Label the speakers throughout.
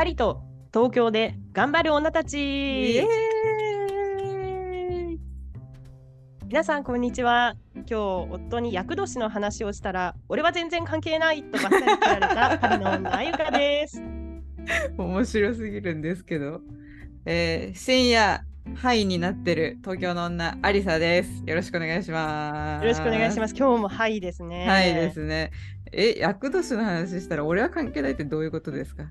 Speaker 1: パリと東京で頑張る女た
Speaker 2: イ
Speaker 1: ち皆さんこんにちは。今日夫に厄年の話をしたら俺は全然関係ないとばっさり切られた パリの女あゆかです。
Speaker 2: 面白すぎるんですけど、えー、深夜ハイになってる東京の女アリサです。よろしくお願いします。
Speaker 1: よろしくお願いします。今日もはいですね。
Speaker 2: はいですね。え厄年の話したら俺は関係ないってどういうことですか？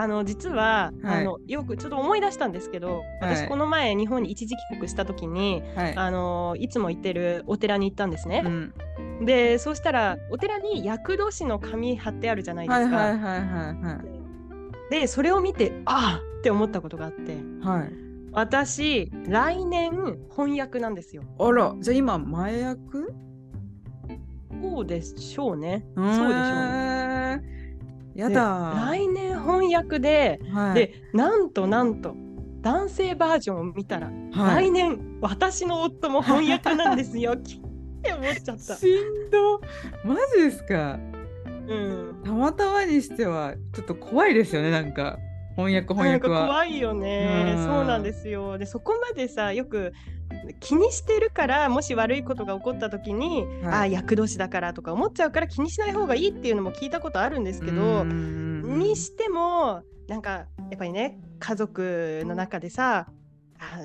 Speaker 1: あの実は、
Speaker 2: はい。
Speaker 1: あのよくちょっと思い出したんですけど、
Speaker 2: はい。
Speaker 1: 私この前日本に一時帰国した時に
Speaker 2: はい。
Speaker 1: あのいつも行ってるお寺に行ったんですね。
Speaker 2: う、ん。
Speaker 1: でそうしたらお寺に厄年の紙貼ってあるじゃないですか、でそれを見てああって思ったことがあって。
Speaker 2: いはい。はい
Speaker 1: 私来年翻訳なんですよ。
Speaker 2: あらじゃあ今前役
Speaker 1: そうでしょうね。
Speaker 2: そうでしょ
Speaker 1: うね
Speaker 2: や
Speaker 1: で
Speaker 2: だ
Speaker 1: 来年翻訳で、
Speaker 2: はい。
Speaker 1: でなんとなんと男性バージョンを見たら、
Speaker 2: はい。
Speaker 1: 来年私の夫も翻訳なんですよき って思っちゃった。
Speaker 2: しんど。マジですか？
Speaker 1: うん。
Speaker 2: たまたまにしてはちょっと怖いですよねなんか。翻訳翻
Speaker 1: なんか
Speaker 2: 訳は。
Speaker 1: 怖いよね。
Speaker 2: うん。
Speaker 1: そうなんですよ。でそこまでさよく気にしてるからもし悪いことが起こった時に、
Speaker 2: はい。
Speaker 1: ああ厄年だからとか思っちゃうから気にしない方がいいっていうのも聞いたことあるんですけど、にしてもなんかやっぱりね家族の中でさあ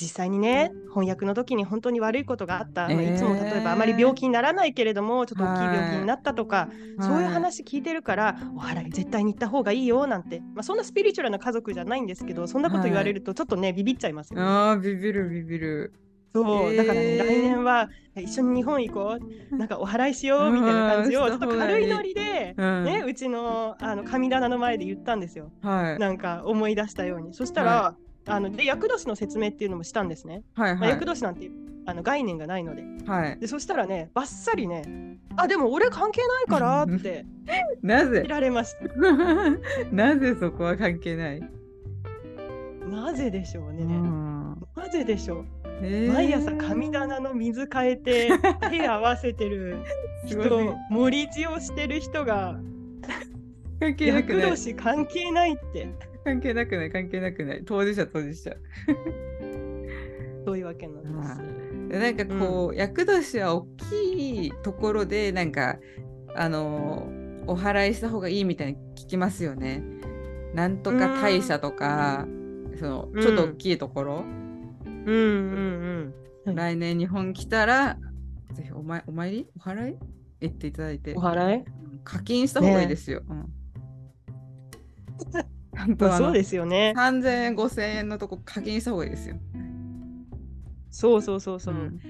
Speaker 1: 実際にね翻訳の時に本当に悪いことがあった、まあ
Speaker 2: えー
Speaker 1: いつも例えばあまり病気にならないけれどもちょっと大きい病気になったとか、そういう話聞いてるからお祓い絶対に行った方がいいよなんて、まあ、そんなスピリチュアルな家族じゃないんですけどそんなこと言われるとちょっとね、ビビっちゃいますよね。
Speaker 2: あービビるビビる。
Speaker 1: そう、
Speaker 2: えー
Speaker 1: だからね来年は一緒に日本行こう。なんかお祓いしようみたいな感じを
Speaker 2: うん
Speaker 1: ちょっと軽いノリで、
Speaker 2: うん。
Speaker 1: ね、うちのあの神棚の前で言ったんですよ。
Speaker 2: はい。
Speaker 1: なんか思い出したように。そしたら、
Speaker 2: は
Speaker 1: あので厄年の説明っていうのもしたんですね。まあ、
Speaker 2: はいはい
Speaker 1: 厄年なんてあの概念がないので。
Speaker 2: はい。
Speaker 1: でそしたらね、ばっさりね、あでも俺関係ないからって
Speaker 2: なぜ？
Speaker 1: 切られました。
Speaker 2: なぜそこは関係ない？
Speaker 1: なぜでしょうね。
Speaker 2: うん
Speaker 1: なぜでしょう。
Speaker 2: えー
Speaker 1: 毎朝神棚の水変えて 手合わせてる人盛り地をしてる人が
Speaker 2: 関係なく
Speaker 1: 関係ないって
Speaker 2: 関係なくない関係なくない。当事者当事者。
Speaker 1: そういうわけなんです。
Speaker 2: でなんかこう、厄年は大きいところでなんかあのお祓いした方がいいみたいに聞きますよね。なんとか大社とか、その
Speaker 1: うん
Speaker 2: ちょっと大きいところ、
Speaker 1: うんうんうん。
Speaker 2: 来年日本来たらぜひお前お参り？お祓い？行っていただいて
Speaker 1: お祓い？
Speaker 2: うん課金した方がいいですよ。うんちゃん
Speaker 1: ま
Speaker 2: とあ
Speaker 1: そうですよね。
Speaker 2: 3000円5000円のとこ課金した方がいいですよ。
Speaker 1: そうそうそうそう。
Speaker 2: ん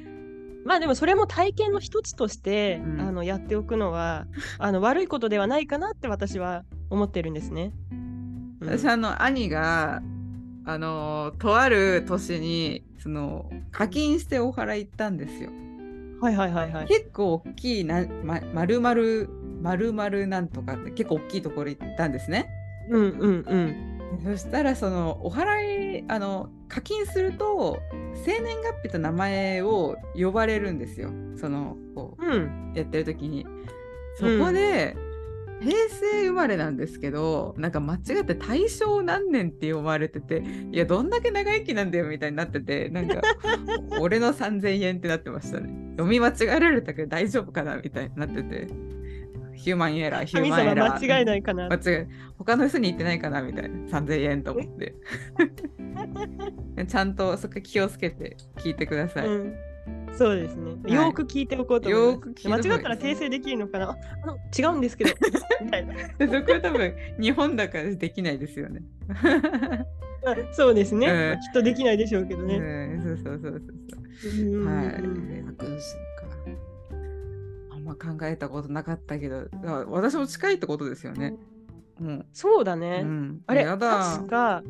Speaker 1: まあでもそれも体験の一つとして、
Speaker 2: うん
Speaker 1: あのやっておくのは あの悪いことではないかなって私は思ってるんですね。うん
Speaker 2: 私あの兄があのとある年にその課金してお祓い行ったんですよ。
Speaker 1: はいはいはいはい。
Speaker 2: 結構大きいな、ま、丸々丸々なんとかって結構大きいところ行ったんですね。
Speaker 1: うんうんうん。
Speaker 2: そしたらそのお祓いあの課金すると生年月日と名前を呼ばれるんですよ。そのこ
Speaker 1: うん。
Speaker 2: うやってる時に。そこで、平成生まれなんですけどなんか間違って大正何年って呼ばれてていやどんだけ長生きなんだよみたいになっててなんか 俺の3000円ってなってましたね読み間違えられたけど大丈夫かなみたいになっててヒューマンエラーヒュー
Speaker 1: 神
Speaker 2: マンエラー
Speaker 1: 様間違いないかな。
Speaker 2: 間違え他の人に言ってないかなみたいな3000円と思って ちゃんとそこ気をつけて聞いてください、
Speaker 1: うん。そうですね。
Speaker 2: い
Speaker 1: よーく聞いておこうと思います。
Speaker 2: よーく聞い
Speaker 1: 間違ったら訂正できるのかな？ああの違うんですけど。みたいな。
Speaker 2: でそこは多分日本だからできないですよね。
Speaker 1: まあそうですね、
Speaker 2: うん
Speaker 1: まあきっとできないでしょうけどね。
Speaker 2: うん、そうそうそうそう。はい。
Speaker 1: うん
Speaker 2: 悪虫か。あ考えたことなかったけど、あ私も近いってことですよね。うん。
Speaker 1: そうだね。
Speaker 2: うん、
Speaker 1: あれ確。か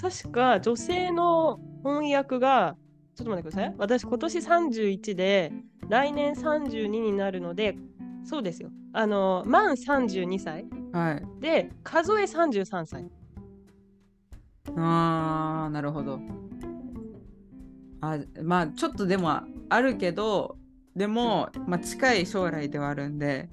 Speaker 1: 確か女性の翻訳がちょっと待ってください私今年31で来年32になるのでそうですよあの満32歳
Speaker 2: はい。
Speaker 1: で数え33歳
Speaker 2: あー、なるほど。あまあ、ちょっとでもあるけど、でも、まあ、近い将来ではあるんで、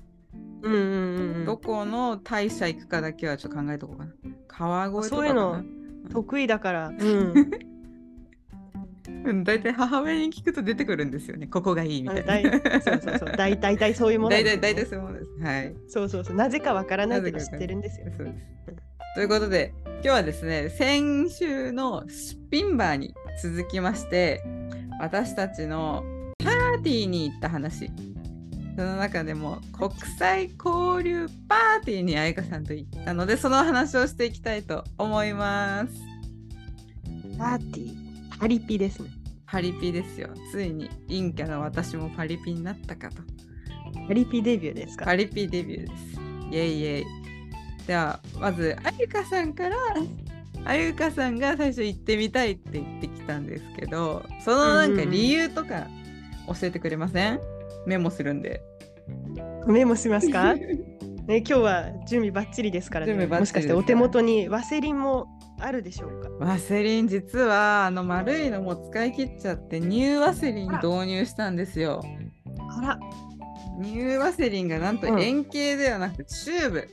Speaker 1: うんうんうんうん
Speaker 2: どこの大社行くかだけはちょっと考えとこうかな。川越とか
Speaker 1: そういうの得意だから。うん。
Speaker 2: うん、大体母親に聞くと出てくるんですよね。ここがいいみたいな。
Speaker 1: そうそうそう。大体そういうものね、
Speaker 2: 大体大体そういうものです。はい。
Speaker 1: そうそうそう。なぜかわからないけど知ってるんですよ。
Speaker 2: そうです。ということで、今日はですね、先週のスピンバーに続きまして、私たちのパーティーに行った話。その中でも国際交流パーティーに愛花さんと行ったので、その話をしていきたいと思います。
Speaker 1: パーティー。パリピですね。
Speaker 2: パリピですよ。ついに陰キャの私もパリピになったかと。
Speaker 1: パリピデビューですか？
Speaker 2: パリピデビューです。イェイイェイ。では、まず、あゆかさんから、あゆかさんが最初行ってみたいって言ってきたんですけど、そのなんか理由とか教えてくれません？メモするんで。
Speaker 1: メモしますか？ね、今日は準備バッチリですからね。
Speaker 2: 準備バッ
Speaker 1: もし
Speaker 2: か
Speaker 1: してお手元にワセリンもあるでしょうか？
Speaker 2: ワセリン、実はあの丸いのも使い切っちゃって、ニューワセリン導入したんですよ。
Speaker 1: あら、
Speaker 2: ニューワセリンがなんと
Speaker 1: うん
Speaker 2: 円形ではなくてチューブ。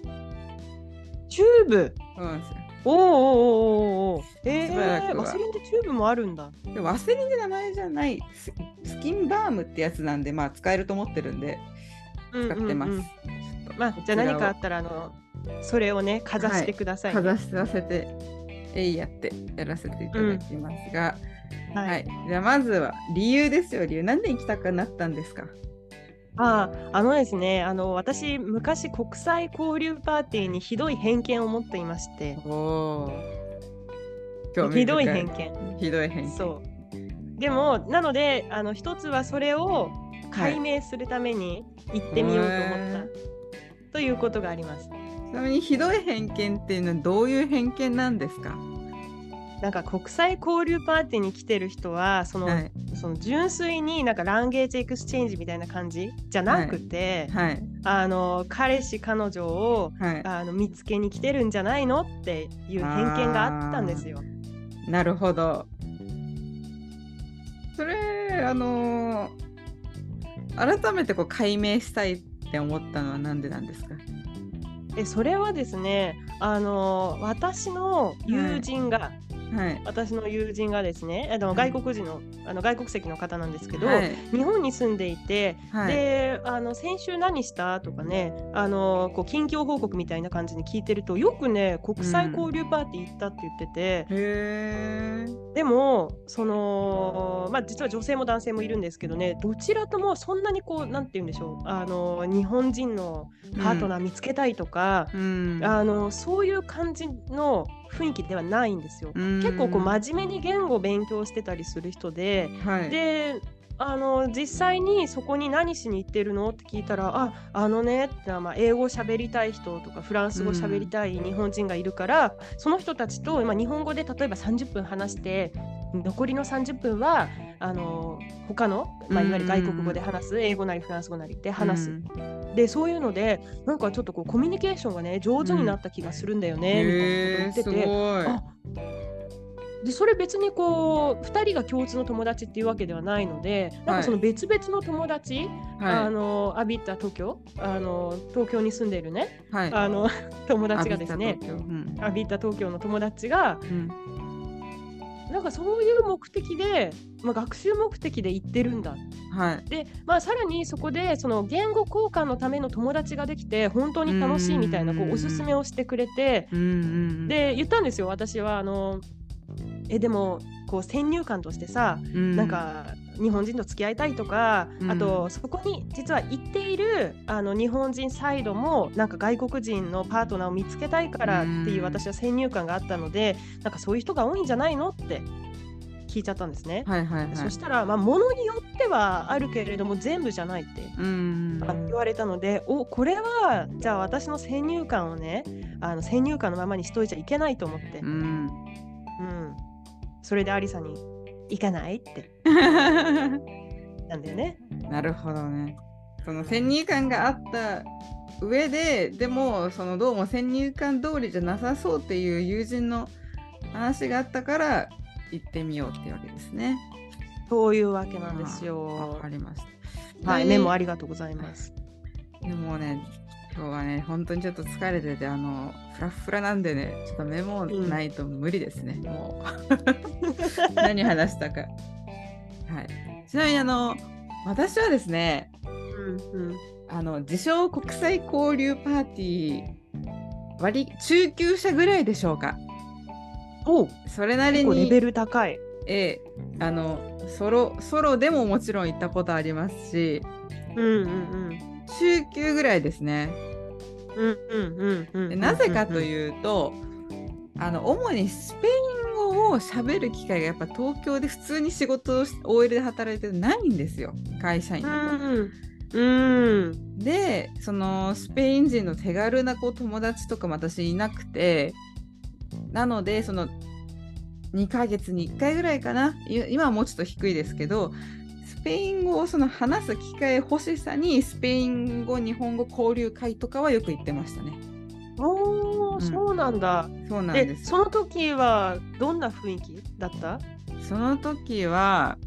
Speaker 1: チューブ？
Speaker 2: そうなんですよ。
Speaker 1: おーおーおーおーえー、
Speaker 2: は。
Speaker 1: ワセリンってチューブもあるんだ。
Speaker 2: でワセリンって名前じゃないススキンバームってやつなんで、まあ使えると思ってるんで使ってます。
Speaker 1: うんうんうん
Speaker 2: ちょっと
Speaker 1: まあじゃあ何かあったら、あの、それをね、かざしてください、ね。
Speaker 2: かざさせて、えいやってやらせていただきますが、
Speaker 1: は
Speaker 2: はい。い。じゃあまずは理由ですよ、理由。なんで行きたくなったんですか？
Speaker 1: ああ、あのですね、あの、私、昔、国際交流パーティーにひどい偏見を持っていまして。ひどい偏見。
Speaker 2: ひどい偏見。
Speaker 1: そう。でも、なので、あの、一つはそれを解明するために行ってみようと思った、
Speaker 2: へ
Speaker 1: ということがあります。
Speaker 2: ちなみにひどい偏見っていうのはどういう偏見なんですか？
Speaker 1: なんか国際交流パーティーに来てる人はその,、
Speaker 2: はい。
Speaker 1: その純粋になんか language exchange みたいな感じじゃなくて、
Speaker 2: はい。
Speaker 1: あの彼氏彼女を
Speaker 2: はい。
Speaker 1: あの見つけに来てるんじゃないのっていう偏見があったんですよ。
Speaker 2: なるほど。それ、あのー改めてこう解明したいって思ったのはなんでなんですか？
Speaker 1: えそれはですねあの私の友人が、
Speaker 2: はい。
Speaker 1: 私の友人がですねあの外国人のあの外国籍の方なんですけど、
Speaker 2: はい。
Speaker 1: 日本に住んでいて、
Speaker 2: はい。
Speaker 1: であの先週何したとかねあのこう近況報告みたいな感じに聞いてるとよくね国際交流パーティー行ったって言ってて、
Speaker 2: へえ。
Speaker 1: でもそのまあ実は女性も男性もいるんですけどねどちらともそんなにこうなんて言うんでしょうあの日本人のパートナー見つけたいとか、
Speaker 2: うん。
Speaker 1: あのそういう感じの雰囲気ではないんですよ。
Speaker 2: うん。
Speaker 1: 結構こう真面目に言語を勉強してたりする人で、
Speaker 2: はい。
Speaker 1: であの実際にそこに何しに行ってるの？って聞いたらああのねってまあ英語喋りたい人とかフランス語喋りたい日本人がいるから、その人たちと今日本語で例えば30分話して残りの30分はあの他の、まあ、いわゆる外国語で話す、英語なりフランス語なりで話す、でそういうのでなんかちょっとこうコミュニケーションがね上手になった気がするんだよね、みたい。なことを言ってて。でそれ別にこう2人が共通の友達っていうわけではないのでなんかその別々の友達、あ
Speaker 2: は
Speaker 1: のアビッタ東京あの東京に住んでいるね
Speaker 2: い。はい。
Speaker 1: あの 友達がですね
Speaker 2: アビタ東京うん
Speaker 1: 東京の友達が
Speaker 2: うん
Speaker 1: なんかそういう目的で、まあ、学習目的で行ってるんだ
Speaker 2: はい。
Speaker 1: で、まあ、さらにそこでその言語交換のための友達ができて本当に楽しいみたいなこ
Speaker 2: う
Speaker 1: うんおすすめをしてくれて。で言ったんですよ私はあのえでもこう先入観としてさ
Speaker 2: うん、
Speaker 1: なんか日本人と付き合いたいとか、
Speaker 2: うん
Speaker 1: あとそこに実は行っているあの日本人サイドもなんか外国人のパートナーを見つけたいからっていう
Speaker 2: うん
Speaker 1: 私は先入観があったのでなんかそういう人が多いんじゃないのって聞いちゃったんですね。
Speaker 2: はいはいはい。
Speaker 1: そしたら、まあ、ものによってはあるけれども全部じゃないって言われたのでおこれはじゃあ私の先入観をねあの先入観のままにしといちゃいけないと思って、
Speaker 2: うん。
Speaker 1: うん、それでアリサに行かないって なんだよね。
Speaker 2: なるほどね。その先入観があった上で、でもそのどうも先入観通りじゃなさそうっていう友人の話があったから行ってみようっていうわけですね。
Speaker 1: そういうわけなんです
Speaker 2: わ
Speaker 1: よ
Speaker 2: か。りました。
Speaker 1: はい、
Speaker 2: で
Speaker 1: メモありがとうございます。
Speaker 2: でもね、今日はね、本当にちょっと疲れてて、あの、フラフラなんでね、ちょっとメモないと無理ですね、うん、もう。何話したか。はい。ちなみに、あの、私はですね、うんうん、あの、自称国際交流パーティー、割中級者ぐらいでしょうか。
Speaker 1: お
Speaker 2: それなりに
Speaker 1: レベル高い。
Speaker 2: ええ、あのソロソロでももちろん行ったことありますし、
Speaker 1: うんうんうん、
Speaker 2: 中級ぐらいですね。なぜかというとあの主にスペイン語を喋る機会がやっぱ東京で普通に仕事を OL で働いてないんですよ会社員だと。うん
Speaker 1: うん、
Speaker 2: でそのスペイン人の手軽なこう友達とかも私いなくてなのでその2ヶ月に1回ぐらいかな今はもうちょっと低いですけどスペイン語をその話す機会欲しさにスペイン語日本語交流会とかはよく行ってましたね。
Speaker 1: おー、うん、そうなんだ。
Speaker 2: そうなんです。
Speaker 1: その時はどんな雰囲気だった？
Speaker 2: その時は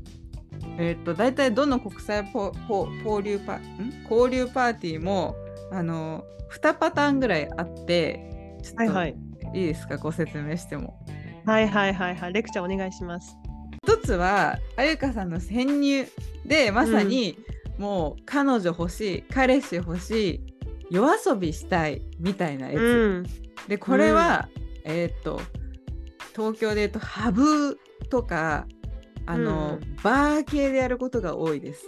Speaker 2: えっ、ー、と大体どの国際ポポ交流パん？交流パーティーもあの2パターンぐらいあってはいはい、いいですか？ご説明しても。
Speaker 1: はいはいはいはいレクチャーお願いします。
Speaker 2: 一つはあゆかさんの潜入でまさに、もう彼女欲しい彼氏欲しい夜遊びしたいみたいなやつ。うん、でこれは、うん、えっ、と東京で言うとハブとかあの、うん、バー系でやることが多いです。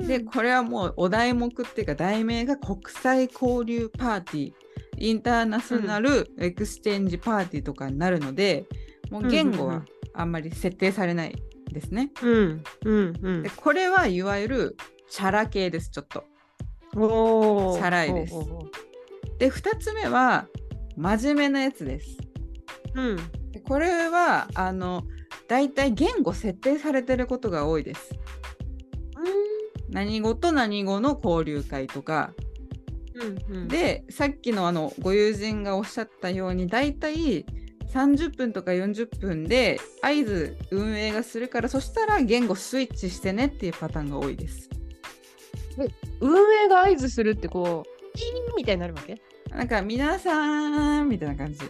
Speaker 2: でこれはもうお題目っていうか題名が国際交流パーティー international exchange party とかになるので、もう言語はあんまり設定されないですね。
Speaker 1: うんうんうん、
Speaker 2: でこれはいわゆるチャラ系ですちょっと。
Speaker 1: お
Speaker 2: チャラいです。で2つ目は真面目なやつです。
Speaker 1: うん、
Speaker 2: でこれはあのだいたい言語設定されてることが多いです。何語と何語の交流会とか、
Speaker 1: うんうん、
Speaker 2: でさっきのあのご友人がおっしゃったようにだいたい30分とか40分で合図運営がするからそしたら言語スイッチしてねっていうパターンが多いです。
Speaker 1: 運営が合図するってこうピーみたいになるわけ？
Speaker 2: なんか皆さんみたいな感じ。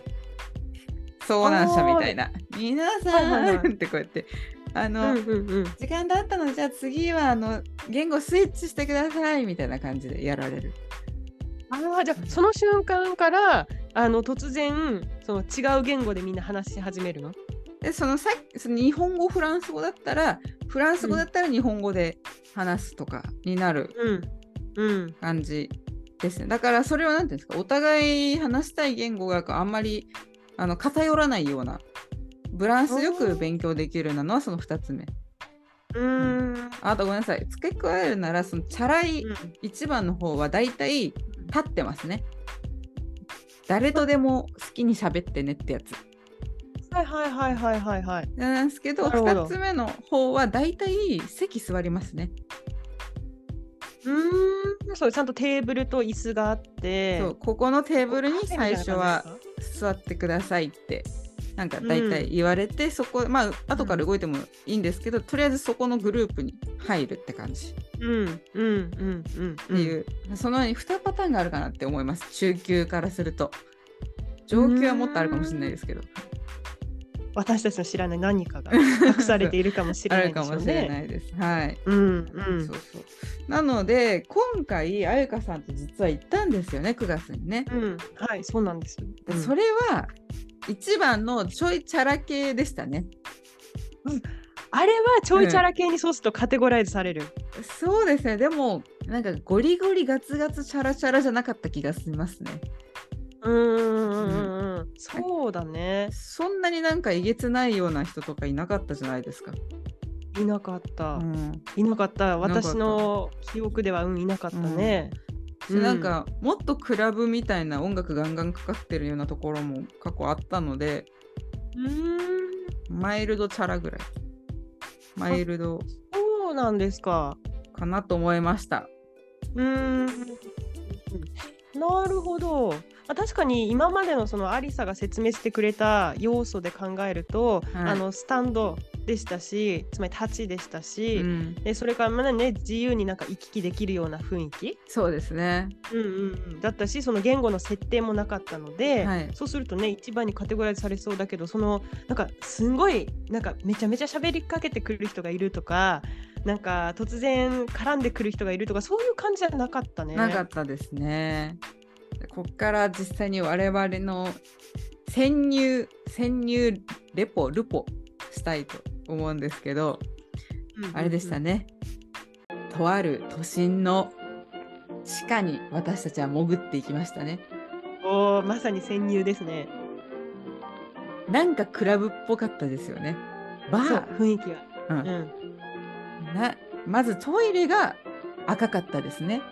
Speaker 2: 遭難者みたいな。皆さんってこうやってあの、うんうんうん、時間だったのでじゃあ次はあの言語スイッチしてくださいみたいな感じでやられる。
Speaker 1: ああじゃあその瞬間からあの突然その違う言語でみんな話し始めるの？
Speaker 2: でそのさその日本語フランス語だったらフランス語だったら日本語で話すとかになる感じですね、だからそれは何ていうんですか？お互い話したい言語があんまりあの偏らないようなブランスよく勉強できるなのはその2つ目。
Speaker 1: うん。
Speaker 2: あとごめんなさい。付け加えるならそのチャラい1番の方はだいたい立ってますね。誰とでも好きに喋ってねってやつ。
Speaker 1: はいはいはいはいはいはい。
Speaker 2: なんですけど2つ目の方はだいたい席座りますね。
Speaker 1: うんそうちゃんとテーブルと椅子があって
Speaker 2: そうここのテーブルに最初は座ってくださいってなんか大体言われて、うん、そこまあ後から動いてもいいんですけど、うん、とりあえずそこのグループに入るって感じ。
Speaker 1: うんうんうんうん
Speaker 2: っていう、その2パターンがあるかなって思います中級からすると。上級はもっとあるかもしれないですけど。
Speaker 1: 私たちの知らない何かが 隠されているかもしれない、
Speaker 2: ね、あるかもしれないです。はい。
Speaker 1: うんうん。
Speaker 2: そうそう。なので今回あゆかさんと実は行ったんですよね9月にね。
Speaker 1: うん。はいそうなんです。
Speaker 2: うん、それは一番のちょいチャラ系でしたね。
Speaker 1: うん、あれはちょいチャラ系にそうするとカテゴライズされる、
Speaker 2: うん、そうですねでもなんかゴリゴリガツガツチャラチャラじゃなかった気がしますね。
Speaker 1: うんうんうん、そうだね。
Speaker 2: そんなになんかえげつないような人とかいなかったじゃないですか。
Speaker 1: いなかった。うん、いなかった。私の記憶では、うん、いなかったね。
Speaker 2: うん、なんかもっとクラブみたいな音楽ガンガンかかってるようなところも過去あったので、
Speaker 1: うん
Speaker 2: マイルドチャラぐらい。マイルド。
Speaker 1: そうなんですか。
Speaker 2: かなと思いました。
Speaker 1: うん。なるほど。あ確かに今までのそのアリサが説明してくれた要素で考えると、はい、あのスタンドでしたしつまり立ちでしたし、
Speaker 2: うん
Speaker 1: でそれからまだね自由になんか行き来できるような雰囲気、
Speaker 2: そうですね。
Speaker 1: うんうんうん、だったしその言語の設定もなかったので、
Speaker 2: はい
Speaker 1: そうするとね一番にカテゴライズされそうだけどそのなんかすんごいなんかめちゃめちゃ喋りかけてくる人がいるとかなんか突然絡んでくる人がいるとかそういう感じじゃなかったね。
Speaker 2: なかったですね。こっから実際に我々の潜入潜入レポルポしたいと思うんですけど、
Speaker 1: うんうんうん
Speaker 2: あれでしたね。とある都心の地下に私たちは潜っていきましたね。
Speaker 1: おーまさに潜入ですね。
Speaker 2: なんかクラブっぽかったですよね。バー、
Speaker 1: 雰囲気が。
Speaker 2: うん
Speaker 1: うん
Speaker 2: なまずトイレが赤かったですね。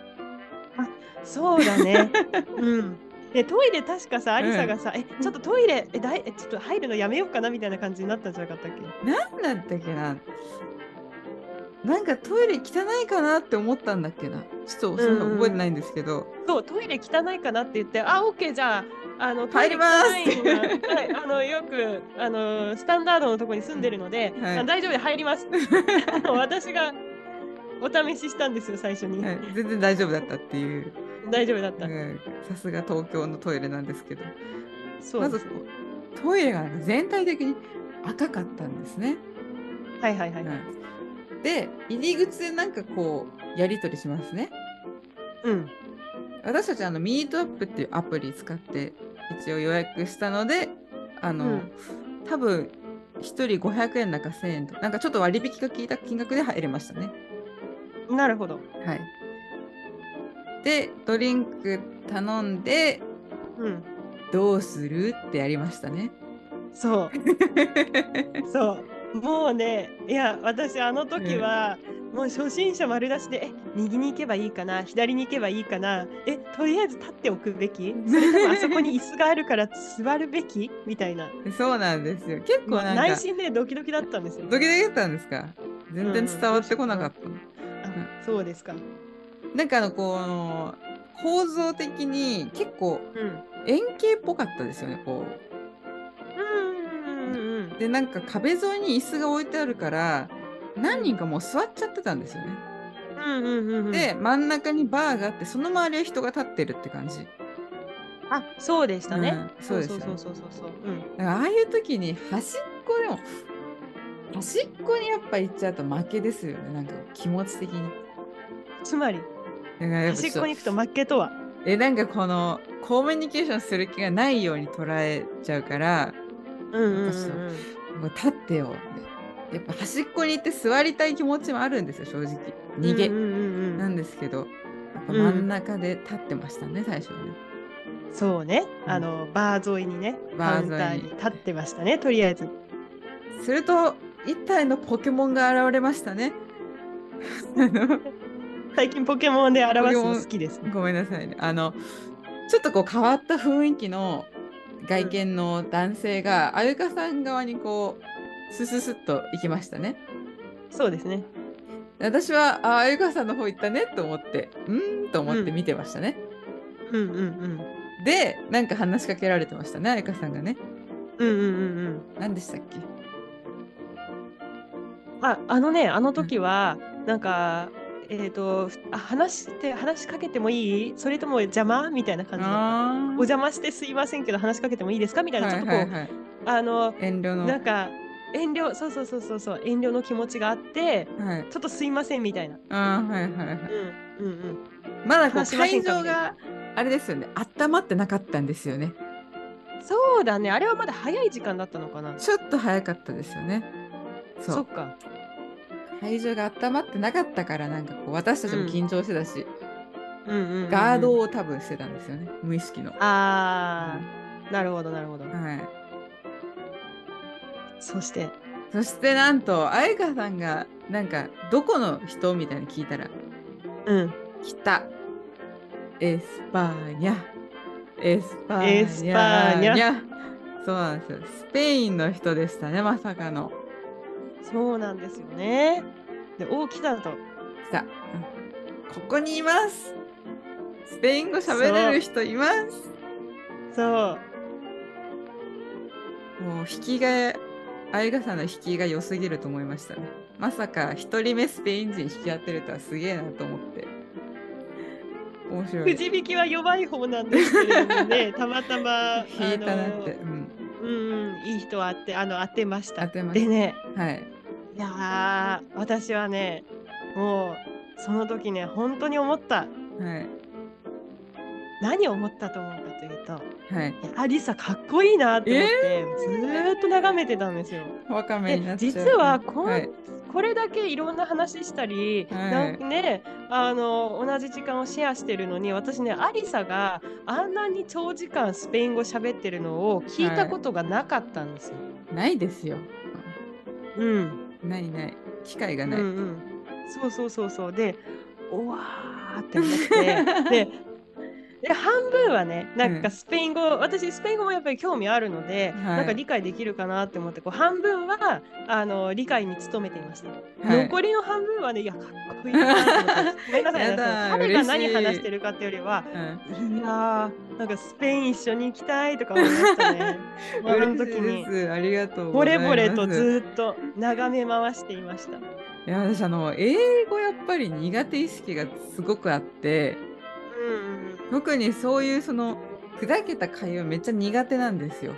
Speaker 1: そうだね。うん。でトイレ確かさ、アリサがさ、え、ちょっとトイレ、え、だいえちょっと入るのやめようかなみたいな感じになったんじゃなかったっけ？
Speaker 2: なんだったっけな。なんかトイレ汚いかなって思ったんだっけな。ちょっとそれは覚えてないんですけど、
Speaker 1: そう、トイレ汚いかなって言って、あ、オッケー、じゃあ、あの、
Speaker 2: 入ります。
Speaker 1: はい、あの、よく、あの、スタンダードのところに住んでるので、
Speaker 2: はい。
Speaker 1: あ大丈夫で入ります。私がお試ししたんですよ、最初に。
Speaker 2: はい、全然大丈夫だったっていう
Speaker 1: 大丈夫だった。
Speaker 2: うんさすが東京のトイレなんですけどまず
Speaker 1: そうですね。
Speaker 2: トイレが全体的に赤かったんですね。
Speaker 1: はいはいはい。
Speaker 2: はいで入り口でなんかこうやり取りしますね。
Speaker 1: うん。
Speaker 2: 私たちあのミートアップっていうアプリ使って一応予約したのであの、
Speaker 1: うん
Speaker 2: 多分1人500円だか1000円となんかちょっと割引が効いた金額で入れましたね。
Speaker 1: なるほど。
Speaker 2: はい。でドリンク頼んで
Speaker 1: うん。
Speaker 2: どうする？ってやりましたね。
Speaker 1: そう。そう。もうね、いや、私、あの時は、もう初心者丸出しで、え、右に行けばいいかな、左に行けばいいかな、え、とりあえず立っておくべきそれともあそこに椅子があるから座るべき？みたいな。
Speaker 2: そうなんですよ。結構なんか
Speaker 1: 内心でドキドキだったんですよ。
Speaker 2: ドキドキだったんですか？全然伝わってこなかった。
Speaker 1: あそうですか。
Speaker 2: なんかあのこの構造的に結構
Speaker 1: うん。
Speaker 2: 円形っぽかったですよねこ
Speaker 1: う。
Speaker 2: でなんか壁沿いに椅子が置いてあるから何人かもう座っちゃってたんですよね。
Speaker 1: うんうんうんうん。
Speaker 2: で真ん中にバーがあってその周りは人が立ってるって感じ。
Speaker 1: あ、そうでしたね。
Speaker 2: うんそうですよね
Speaker 1: そうそうそうそうそう。うん。
Speaker 2: ああいう時に端っこでも端っこにやっぱ行っちゃうと負けですよねなんか気持ち的に。
Speaker 1: つまり、端っこに行くと負けとは？
Speaker 2: えなんかこのコミュニケーションする気がないように捉えちゃうから
Speaker 1: うんうんうん
Speaker 2: 立ってよって。やっぱ端っこに行って座りたい気持ちもあるんですよ正直。逃げ、
Speaker 1: うんうんうんうん
Speaker 2: なんですけどやっぱ真ん中で立ってましたね、最初はね。
Speaker 1: そうね、
Speaker 2: うん。
Speaker 1: あのバー沿いにね、カ
Speaker 2: バー沿いに。
Speaker 1: 立ってましたね、とりあえず。
Speaker 2: すると一体のポケモンが現れましたね。あ の
Speaker 1: 最近ポケモンで表すの好きです。
Speaker 2: ごめんなさいねあのちょっとこう変わった雰囲気の外見の男性が、あゆかさん側にこうスススッと行きましたね
Speaker 1: そうですね。
Speaker 2: 私はああゆかさんの方行ったねと思ってうーんと思って見てましたね、
Speaker 1: うんうんうん。
Speaker 2: でなんか話しかけられてましたねあゆかさんがね
Speaker 1: うんうんうんうん。
Speaker 2: 何でしたっけ？
Speaker 1: あ、あのね、あの時は、なんか、えっ、と、あ話して、話しかけてもいい？それとも邪魔？みたいな感じお邪魔してすいませんけど話しかけてもいいですか？みたいな、ちょっとこう、
Speaker 2: はいはいはい、
Speaker 1: あの、
Speaker 2: 遠慮の。
Speaker 1: なんか、遠慮、そうそうそうそうそう、遠慮の気持ちがあって、
Speaker 2: はい。
Speaker 1: ちょっとすいませんみたいな。
Speaker 2: あーはいはいはい
Speaker 1: うんうんうん。
Speaker 2: まだこう会場があれですよね。温まってなかったんですよね。
Speaker 1: そうだね、あれはまだ早い時間だったのかな。
Speaker 2: ちょっと早かったですよね。そ
Speaker 1: っか。
Speaker 2: 会場が温まってなかったからなんかこう私たちも緊張してたし、
Speaker 1: うんうんうんうん。
Speaker 2: ガードを多分してたんですよね無意識の。
Speaker 1: あー、なるほど、なるほど。
Speaker 2: はい。
Speaker 1: そして、
Speaker 2: そしてなんとあゆかさんがなんかどこの人みたいに聞いたら
Speaker 1: うん。来た España。España。España。
Speaker 2: そうなんですよ。スペインの人でしたねまさかの
Speaker 1: そうなんですよね。で、おお、来たと。
Speaker 2: 来た、うんここにいますスペイン語喋れる人います
Speaker 1: そう。
Speaker 2: もう引きがあゆかさんの引きが良すぎると思いましたね。まさか1人目スペイン人引き当てるとはすげえなと思って。面白い。
Speaker 1: くじ引きは弱い方なんですけれどもね、たまたま。
Speaker 2: 引いたなって。
Speaker 1: うん、うん、いい人は当てあの当てました。
Speaker 2: 当てました。
Speaker 1: でね、
Speaker 2: はい。
Speaker 1: いや私はね、もうその時ね、本当に思った。
Speaker 2: はい。
Speaker 1: 何を思ったと思うかというと、
Speaker 2: はい、
Speaker 1: アリサかっこいいなって思って、ずーっと眺めてたんですよ。
Speaker 2: わかめになっ
Speaker 1: ちゃう。実はこ,、はい、これだけいろんな話したり、はい、なんねあの同じ時間をシェアしてるのに私ねアリサがあんなに長時間スペイン語喋ってるのを聞いたことがなかったんですよ。
Speaker 2: はい、ないですよ。
Speaker 1: うん。
Speaker 2: ないない機会がない。うん、うん、
Speaker 1: そうそうそうそうでおわーって思って でで半分はねなんかスペイン語、うん、私スペイン語もやっぱり興味あるので、はい、なんか理解できるかなって思ってこう半分はあの理解に努めていました、はい、残りの半分はねいやかっこいいなと思ってごめんなさい彼が何話してるかっていうよりは、うん、いやなんかスペイン一緒に行きたいとか思いましたね。
Speaker 2: あの時に。ありがとう
Speaker 1: ボレボレとずっと眺め回していました。い
Speaker 2: や私あの英語やっぱり苦手意識がすごくあって特にそういうその砕けた会話めっちゃ苦手なんですよ。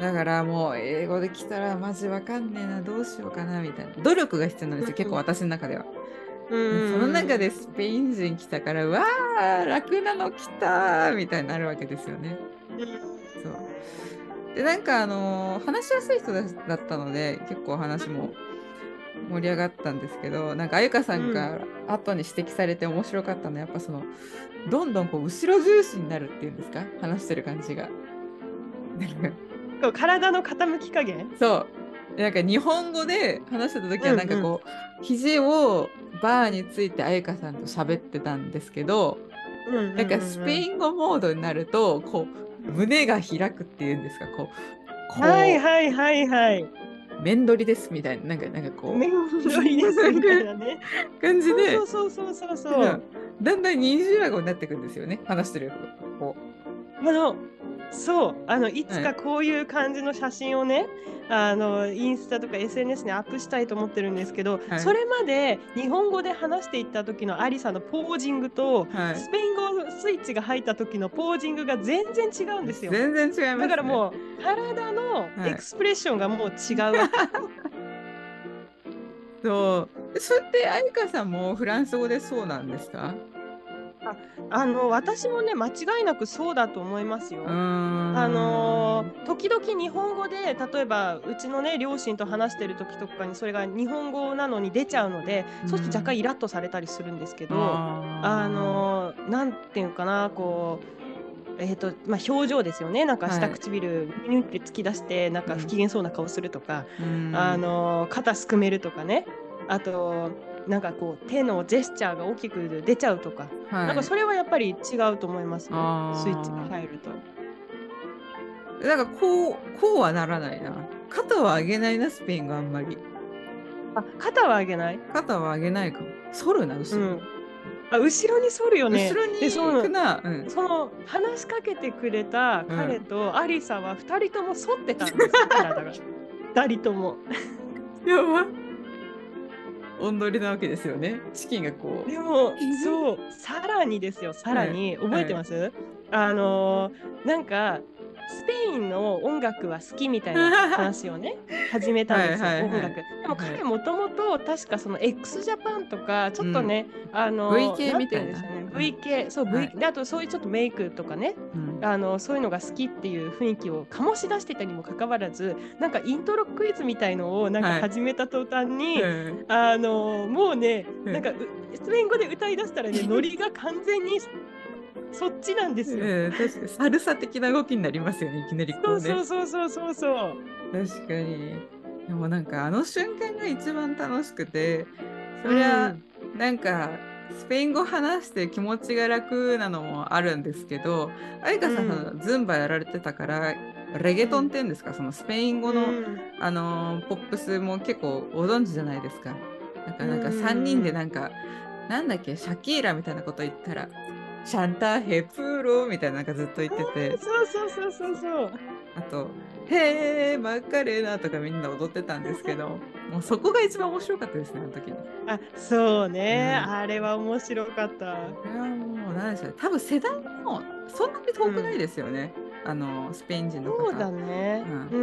Speaker 2: だからもう英語で来たらマジわかんねえなどうしようかなみたいな。努力が必要なんですよ結構私の中では。その中でスペイン人来たからうわー楽なの来たみたいになるわけですよね。そう。でなんかあのー、話しやすい人だったので結構話も盛り上がったんですけどなんかあゆかさんが後に指摘されて面白かったのはやっぱそのどんどんこう後ろ重心になるっていうんですか？話してる感じが。
Speaker 1: 体の傾き加減？
Speaker 2: そう。なんか日本語で話してた時はなんかこう、うんうん、肘をバーについてあゆかさんと喋ってたんですけど、うんうんうん、なんかスペイン語モードになるとこう胸が開くっていうんですか？こう
Speaker 1: こう。はいはいはいはい
Speaker 2: 面取りですみたいななんかなんかこう
Speaker 1: 面取りですみたいなね。
Speaker 2: 感じで。
Speaker 1: そうそうそうそうそう
Speaker 2: だんだん二重顎になっていくんですよね話してるこ
Speaker 1: うあのそうあのいつかこういう感じの写真をね、はい、あのインスタとか SNS にアップしたいと思ってるんですけど、はい、それまで日本語で話していった時のアリサのポージングと、はい、スペイン語スイッチが入った時のポージングが全然違うんですよ。
Speaker 2: 全然違います、ね、
Speaker 1: だからもう体のエクスプレッションがもう違うわ。け。
Speaker 2: そう。それって愛花さんもフランス語でそうなんですか？
Speaker 1: ああの私もね間違いなくそうだと思いますよ。あの時々日本語で例えばうちのね両親と話してる時とかにそれが日本語なのに出ちゃうのでそうすると若干イラッとされたりするんですけどあのなんていうかなこう。えーとまあ、表情ですよね。なんか下唇ニュって突き出してなんか不機嫌そうな顔するとか、あの肩すくめるとかね。あとなんかこう手のジェスチャーが大きく出ちゃうとか、はい、なんかそれはやっぱり違うと思いますねスイッチが入ると。
Speaker 2: なんかこうこうはならないな肩は上げないなスペインがあんまり。
Speaker 1: あ肩は上げない？
Speaker 2: 肩は上げないかも。反るな後ろ。
Speaker 1: うんあ後ろに反るよね。
Speaker 2: 後ろに行くな。
Speaker 1: うん、その話しかけてくれた彼とアリサは2人とも反ってたんですよ、体が。2人とも。
Speaker 2: やば。おんどりなわけですよね。チキンがこ
Speaker 1: う。でも、そう、さらにですよ、さらに、はい、覚えてます、はい、あのー、なんか、スペインの音楽は好きみたいな話をね 始めたんですよ、音楽。でも彼もともと確かその x ジャパンとかちょっとね、うん、あの
Speaker 2: V 系みたいな。
Speaker 1: V 系そう V、はい、であとそういうちょっとメイクとかね、うん、あのそういうのが好きっていう雰囲気を醸し出してたにもかかわらずなんかイントロクイズみたいのをなんか始めた途端に、はい、あのもうねなんかスペイン語で歌いだしたらね ノリが完全にそっちなんですよ。
Speaker 2: えー、確かにサルサ的な動きになりますよね、いきなりこう、ね、
Speaker 1: そうそうそうそうそう。
Speaker 2: 確かに。でもなんかあの瞬間が一番楽しくて、そりゃ、うん、なんかスペイン語話して気持ちが楽なのもあるんですけど、愛花さん、うん、ズンバやられてたから、レゲトンって言うんですか、そのスペイン語の、うん、あのポップスも結構ご存知じゃないですか。なんかなんか3人でなんか、なんだっけ、シャキーラみたいなこと言ったら、シャンターヘプーロみたいななんかずっと言ってて
Speaker 1: そうそうそうそうそう
Speaker 2: あとへえマッカレーナとかみんな踊ってたんですけど もうそこが一番面白かったですねあの時に。
Speaker 1: あそうね、
Speaker 2: うん
Speaker 1: あれは面白かった。
Speaker 2: これはもう何でしょう多分世代もそんなに遠くないですよね、あのスペイン人の方
Speaker 1: そうだね。
Speaker 2: う
Speaker 1: うんんう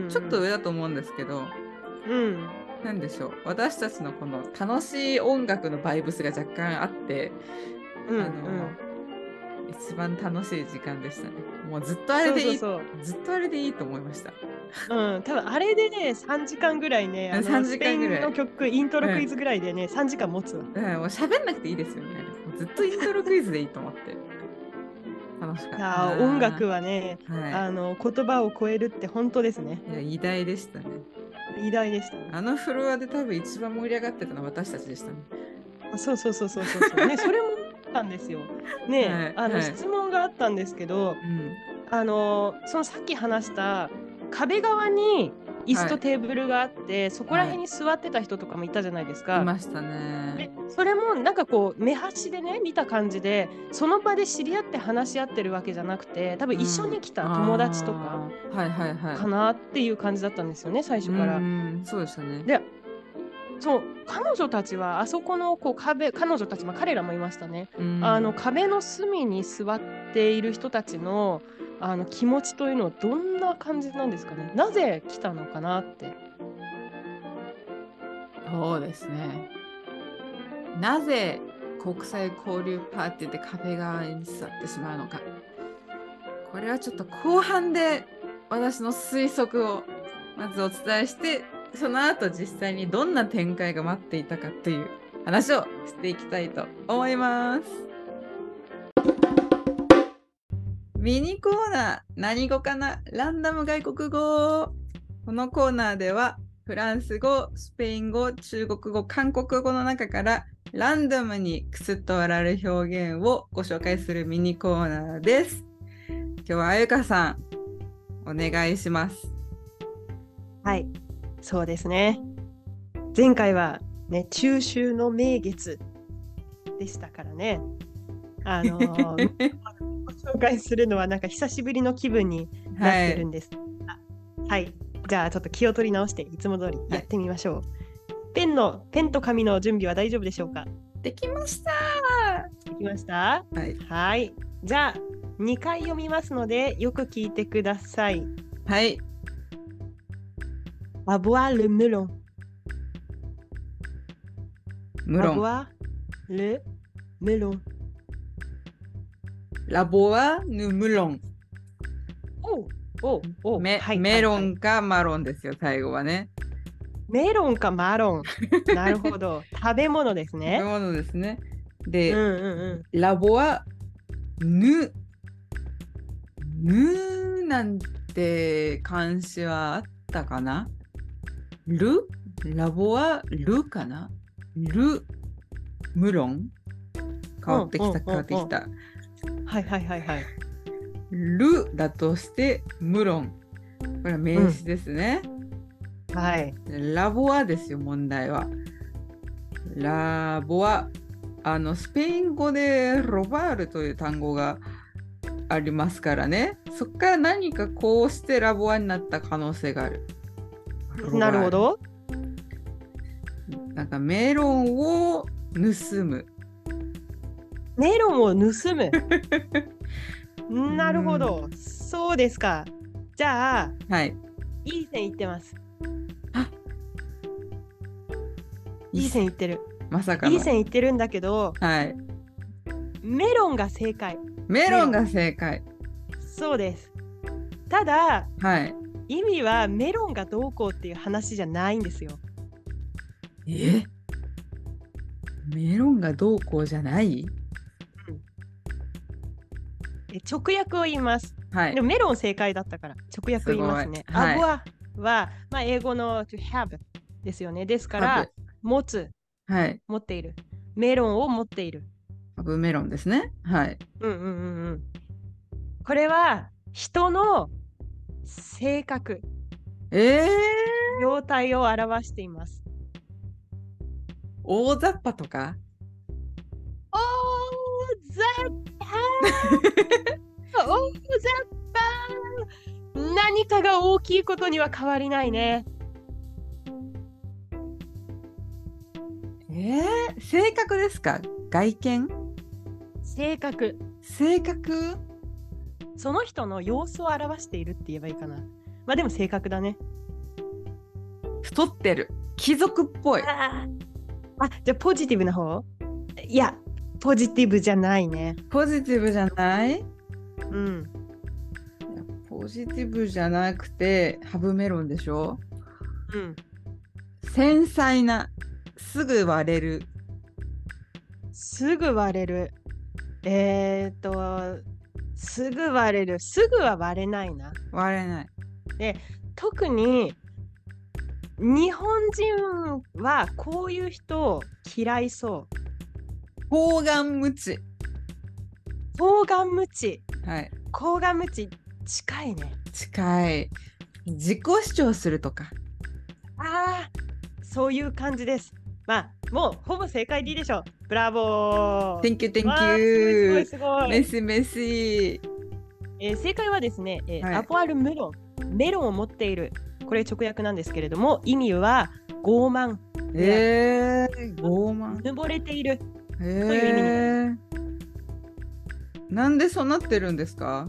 Speaker 1: んうん。
Speaker 2: ちょっと上だと思うんですけど
Speaker 1: うん。
Speaker 2: なんでしょう私たちのこの楽しい音楽のバイブスが若干あって、
Speaker 1: うんうん。
Speaker 2: あの一番楽しい時間でしたね。もうずっとあれでいいずっとあれでいいと思いました。
Speaker 1: そうん。多分あれでね、3時間ぐらいね、あの
Speaker 2: 3時間ぐらい。
Speaker 1: スペインの曲、イントロクイズぐらいでね、3時間持つわ。
Speaker 2: うん、もう喋んなくていいですよねずっとイントロクイズでいいと思って。楽しかった
Speaker 1: 音楽はね、
Speaker 2: は
Speaker 1: あの言葉を超えるって本当ですね。
Speaker 2: いいや偉大でしたね。
Speaker 1: 偉大でしたね。
Speaker 2: あのフロアで多分一番盛り上がってたのは私たちでしたね。
Speaker 1: あそうそうそうそうそうそう。ね、それもあったんですよ。ね、
Speaker 2: はい
Speaker 1: あの、
Speaker 2: はい。
Speaker 1: 質問があったんですけど、
Speaker 2: うん。
Speaker 1: あのそのさっき話した壁側に椅子とテーブルがあって、そこら辺に座ってた人とかもいたじゃないですか。
Speaker 2: いました
Speaker 1: で
Speaker 2: ね
Speaker 1: それもなんかこう目端でね見た感じでその場で知り合って話し合ってるわけじゃなくて多分一緒に来た友達とかかなっていう感じだったんですよね最初から。
Speaker 2: うんそうでしたね。
Speaker 1: でそう彼女たちはあそこのこう壁彼女たち、まあ、彼らもいましたね、
Speaker 2: うん。
Speaker 1: あの壁の隅に座っている人たちのあの気持ちというのはどんな感じなんですかね。なぜ来たのかなって。
Speaker 2: そうですね。なぜ国際交流パーティーで壁側に座ってしまうのか。これはちょっと後半で私の推測をまずお伝えしてその後実際にどんな展開が待っていたかという話をしていきたいと思います。ミニコーナー何語かなランダム外国語このコーナーではフランス語、スペイン語、中国語、韓国語の中からランダムにクスッと笑える表現をご紹介するミニコーナーです。今日はあゆかさんお願いします。
Speaker 1: はい、そうですね。前回はね、中秋の名月でしたからね。あのーご 紹介するのはなんか久しぶりの気分になってるんです。はい、はい、じゃあちょっと気を取り直していつも通りやってみましょう。ペンのペンと紙の準備は大丈夫でしょうか？
Speaker 2: できました
Speaker 1: できました？
Speaker 2: はい。
Speaker 1: はい、じゃあ2回読みますのでよく聞いてください。
Speaker 2: はい。
Speaker 1: Avoir le melon.
Speaker 2: ムロン。
Speaker 1: Avoir le melon.
Speaker 2: ラボはヌムロン。
Speaker 1: おおお
Speaker 2: メ
Speaker 1: はい
Speaker 2: メロンかマロンですよ、最後はね。
Speaker 1: メロンかマロン。なるほど。食べ物です
Speaker 2: 食べ
Speaker 1: ね。
Speaker 2: 物ですね。
Speaker 1: うん
Speaker 2: で、
Speaker 1: うんうん。
Speaker 2: ラボはヌ。ヌなんて漢詞はあったかなルラボはルかな？ルムロン変わってきた
Speaker 1: うんうん
Speaker 2: 変わってきた。
Speaker 1: はいはいはいはい。
Speaker 2: ルだとしてムロン。これは名詞ですね。
Speaker 1: はい。
Speaker 2: ラボアですよ、問題は。ラボア。あの、スペイン語でロバールという単語がありますからね。そこから何かこうしてラボアになった可能性がある。
Speaker 1: なるほど。
Speaker 2: なんかメロンを盗む。
Speaker 1: メロンを盗む。なるほど。そうですか。じゃあ、
Speaker 2: はい。
Speaker 1: いい線いってます。
Speaker 2: あ
Speaker 1: いい線いってる。
Speaker 2: まさかの。
Speaker 1: いい線いってるんだけど、
Speaker 2: はい。
Speaker 1: メロンが正解。
Speaker 2: メロンが正解。
Speaker 1: そうです。ただ、
Speaker 2: はい。
Speaker 1: 意味はメロンがどうこうっていう話じゃないんですよ。
Speaker 2: え？メロンがどうこうじゃない？
Speaker 1: え直訳を言います。
Speaker 2: はい
Speaker 1: で。もメロン正解だったから直訳言いますね。
Speaker 2: す
Speaker 1: アボアは、まあ、英語の to have ですよね。ですから、持つ、
Speaker 2: はい。
Speaker 1: 持っている。メロンを持っている。
Speaker 2: カブメロンですね。はい。
Speaker 1: うんうんうんうん。これは人の性格、
Speaker 2: えー、
Speaker 1: 状態を表しています。
Speaker 2: 大雑把とか？
Speaker 1: おー、ザッパーおー、ザッパー何何かが大きいことには変わりないね。
Speaker 2: えー、性格ですか？外見？
Speaker 1: 性格。
Speaker 2: 性格？
Speaker 1: その人の様子を表しているって言えばいいかな。まあでも性格だね。
Speaker 2: 太ってる貴族っぽい
Speaker 1: ああ、じゃあポジティブな方？いや、ポジティブじゃないね。
Speaker 2: ポジティブじゃない？
Speaker 1: うん。
Speaker 2: ポジティブじゃなくてハブメロンでしょ？
Speaker 1: うん。
Speaker 2: 繊細なすぐ割れる
Speaker 1: すぐ割れる。えー、っと、すぐ割れる。すぐは割れないな。
Speaker 2: 割れない
Speaker 1: 特に日本人はこういう人嫌いそう。
Speaker 2: 方眼無知
Speaker 1: 抗がん無知。
Speaker 2: はい
Speaker 1: 抗がん無知近いね。
Speaker 2: 近い自己主張するとか
Speaker 1: ああ、そういう感じです。まあ、もうほぼ正解でいいでしょう。ブラボー。
Speaker 2: Thank you, thank you
Speaker 1: すごい
Speaker 2: メシメシ。
Speaker 1: えー正解はですね、えー
Speaker 2: はい。
Speaker 1: アポアルメロン、メロンを持っている。これ直訳なんですけれども、意味は傲慢、
Speaker 2: えー、傲慢。
Speaker 1: うぬぼれている。
Speaker 2: え
Speaker 1: いう意
Speaker 2: ー、なんでそうなってるんですか？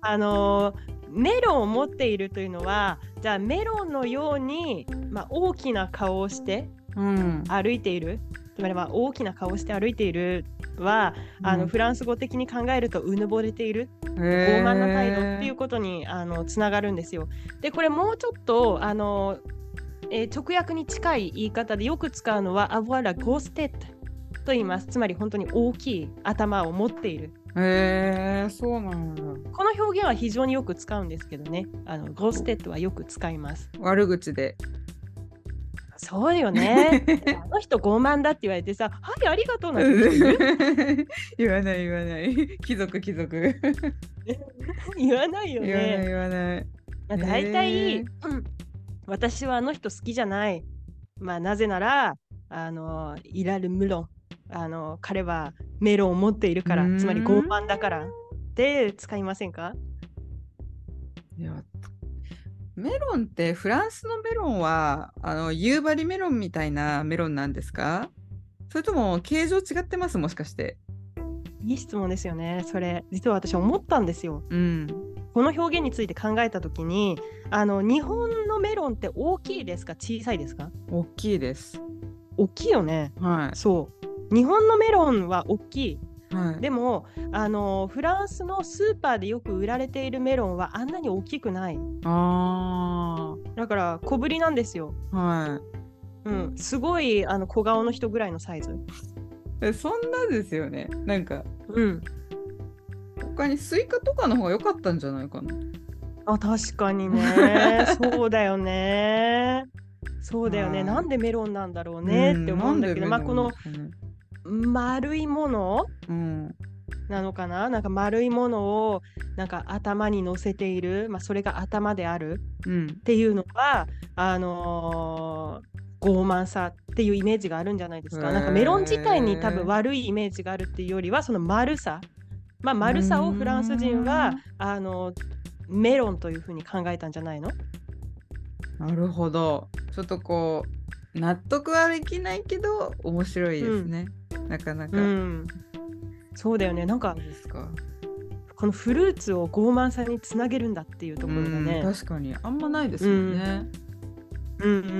Speaker 1: あのーメロンを持っているというのは、じゃあメロンのように、まあ、大きな顔をして
Speaker 2: うん
Speaker 1: 歩いている。つまりは大きな顔をして歩いているは、あの
Speaker 2: うん
Speaker 1: フランス語的に考えるとうぬぼれている
Speaker 2: 傲
Speaker 1: 傲慢な態度っていうことにあのつながるんですよ。でこれもうちょっとあの、えー直訳に近い言い方でよく使うのは「avoir la grosse tête」と言います。つまり本当に大きい頭を持っている。
Speaker 2: へえー、そうなんだ
Speaker 1: この表現は非常によく使うんですけどね。あの grosse tête はよく使います。
Speaker 2: 悪口で
Speaker 1: そうよね。あの人傲慢だって言われてさ「はいありがとう」なんて
Speaker 2: 言わない言わない 貴族貴族
Speaker 1: 言わないよ
Speaker 2: 言わない
Speaker 1: ね。
Speaker 2: 言わない
Speaker 1: まあ、大体、
Speaker 2: へー
Speaker 1: うん私はあの人好きじゃない。まあ、なぜなら、あの、イラルムロン。あの、彼はメロンを持っているからつまり傲慢だから。で、使いませんか？
Speaker 2: いやメロンってフランスのメロンはあの夕張メロンみたいなメロンなんですか？それとも形状違ってます？もしかして
Speaker 1: いい質問ですよね。それ、実は私思ったんですよ。
Speaker 2: うん
Speaker 1: この表現について考えたときに、あの、日本のメロンって大きいですか？小さいですか？
Speaker 2: 大きいです
Speaker 1: 大きいよね。
Speaker 2: は
Speaker 1: そう。日本のメロンは大きい。
Speaker 2: いはい。
Speaker 1: でもあのフランスのスーパーでよく売られているメロンはあんなに大きくない。
Speaker 2: あ
Speaker 1: だから小ぶりなんですよ、
Speaker 2: ーは
Speaker 1: うん、すごいあの小顔の人ぐらいのサイズ、
Speaker 2: そんなですよね。なんか
Speaker 1: うん、
Speaker 2: 他にスイカとかの方が良かったんじゃないかな。
Speaker 1: あ確かにね。そうだよね。そうだよね。
Speaker 2: はい。
Speaker 1: なんでメロンなんだろうねって思うんだけど、まあこの丸いもの？
Speaker 2: うん。
Speaker 1: なのかな？なんか丸いものをなんか頭に乗せている、まあ、それが頭である？
Speaker 2: うん。
Speaker 1: っていうのはあのー傲慢さっていうイメージがあるんじゃないですか？なんかメロン自体に多分悪いイメージがあるっていうよりはその丸さ、まあ、丸さをフランス人はあのメロンというふうに考えたんじゃないの？
Speaker 2: なるほど。ちょっとこう納得はできないけど面白いですね、なかなか、
Speaker 1: うん。そうだよね。なんか
Speaker 2: そうですか
Speaker 1: このフルーツを傲慢さにつなげるんだっていうところがね。
Speaker 2: うん確かにあんまないですよね、
Speaker 1: うんうんうんう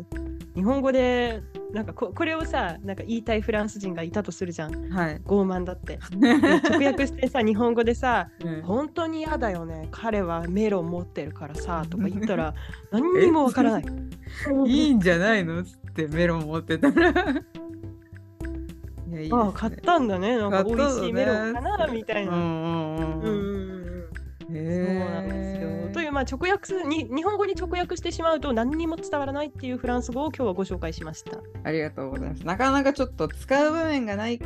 Speaker 1: ん。日本語でなんかここれをさなんか言いたいフランス人がいたとするじゃん。
Speaker 2: はい
Speaker 1: 傲慢だって。で 直訳してさ日本語でさ
Speaker 2: うん
Speaker 1: 本当に嫌だよね彼はメロン持ってるからさ とか言ったら何にもわからない。
Speaker 2: いいんじゃないの？つってメロン持ってたらいやいいです、ね、
Speaker 1: ああ買ったんだねなんか美味しいメロンかなみたいな。
Speaker 2: うんうんうん
Speaker 1: うんうん
Speaker 2: うん
Speaker 1: うんそう
Speaker 2: へ
Speaker 1: なんですよ。
Speaker 2: ー
Speaker 1: というまあ直訳すに日本語に直訳してしまうと何にも伝わらないっていうフランス語を今日はご紹介しました。
Speaker 2: ありがとうございます。なかなかちょっと使う場面がない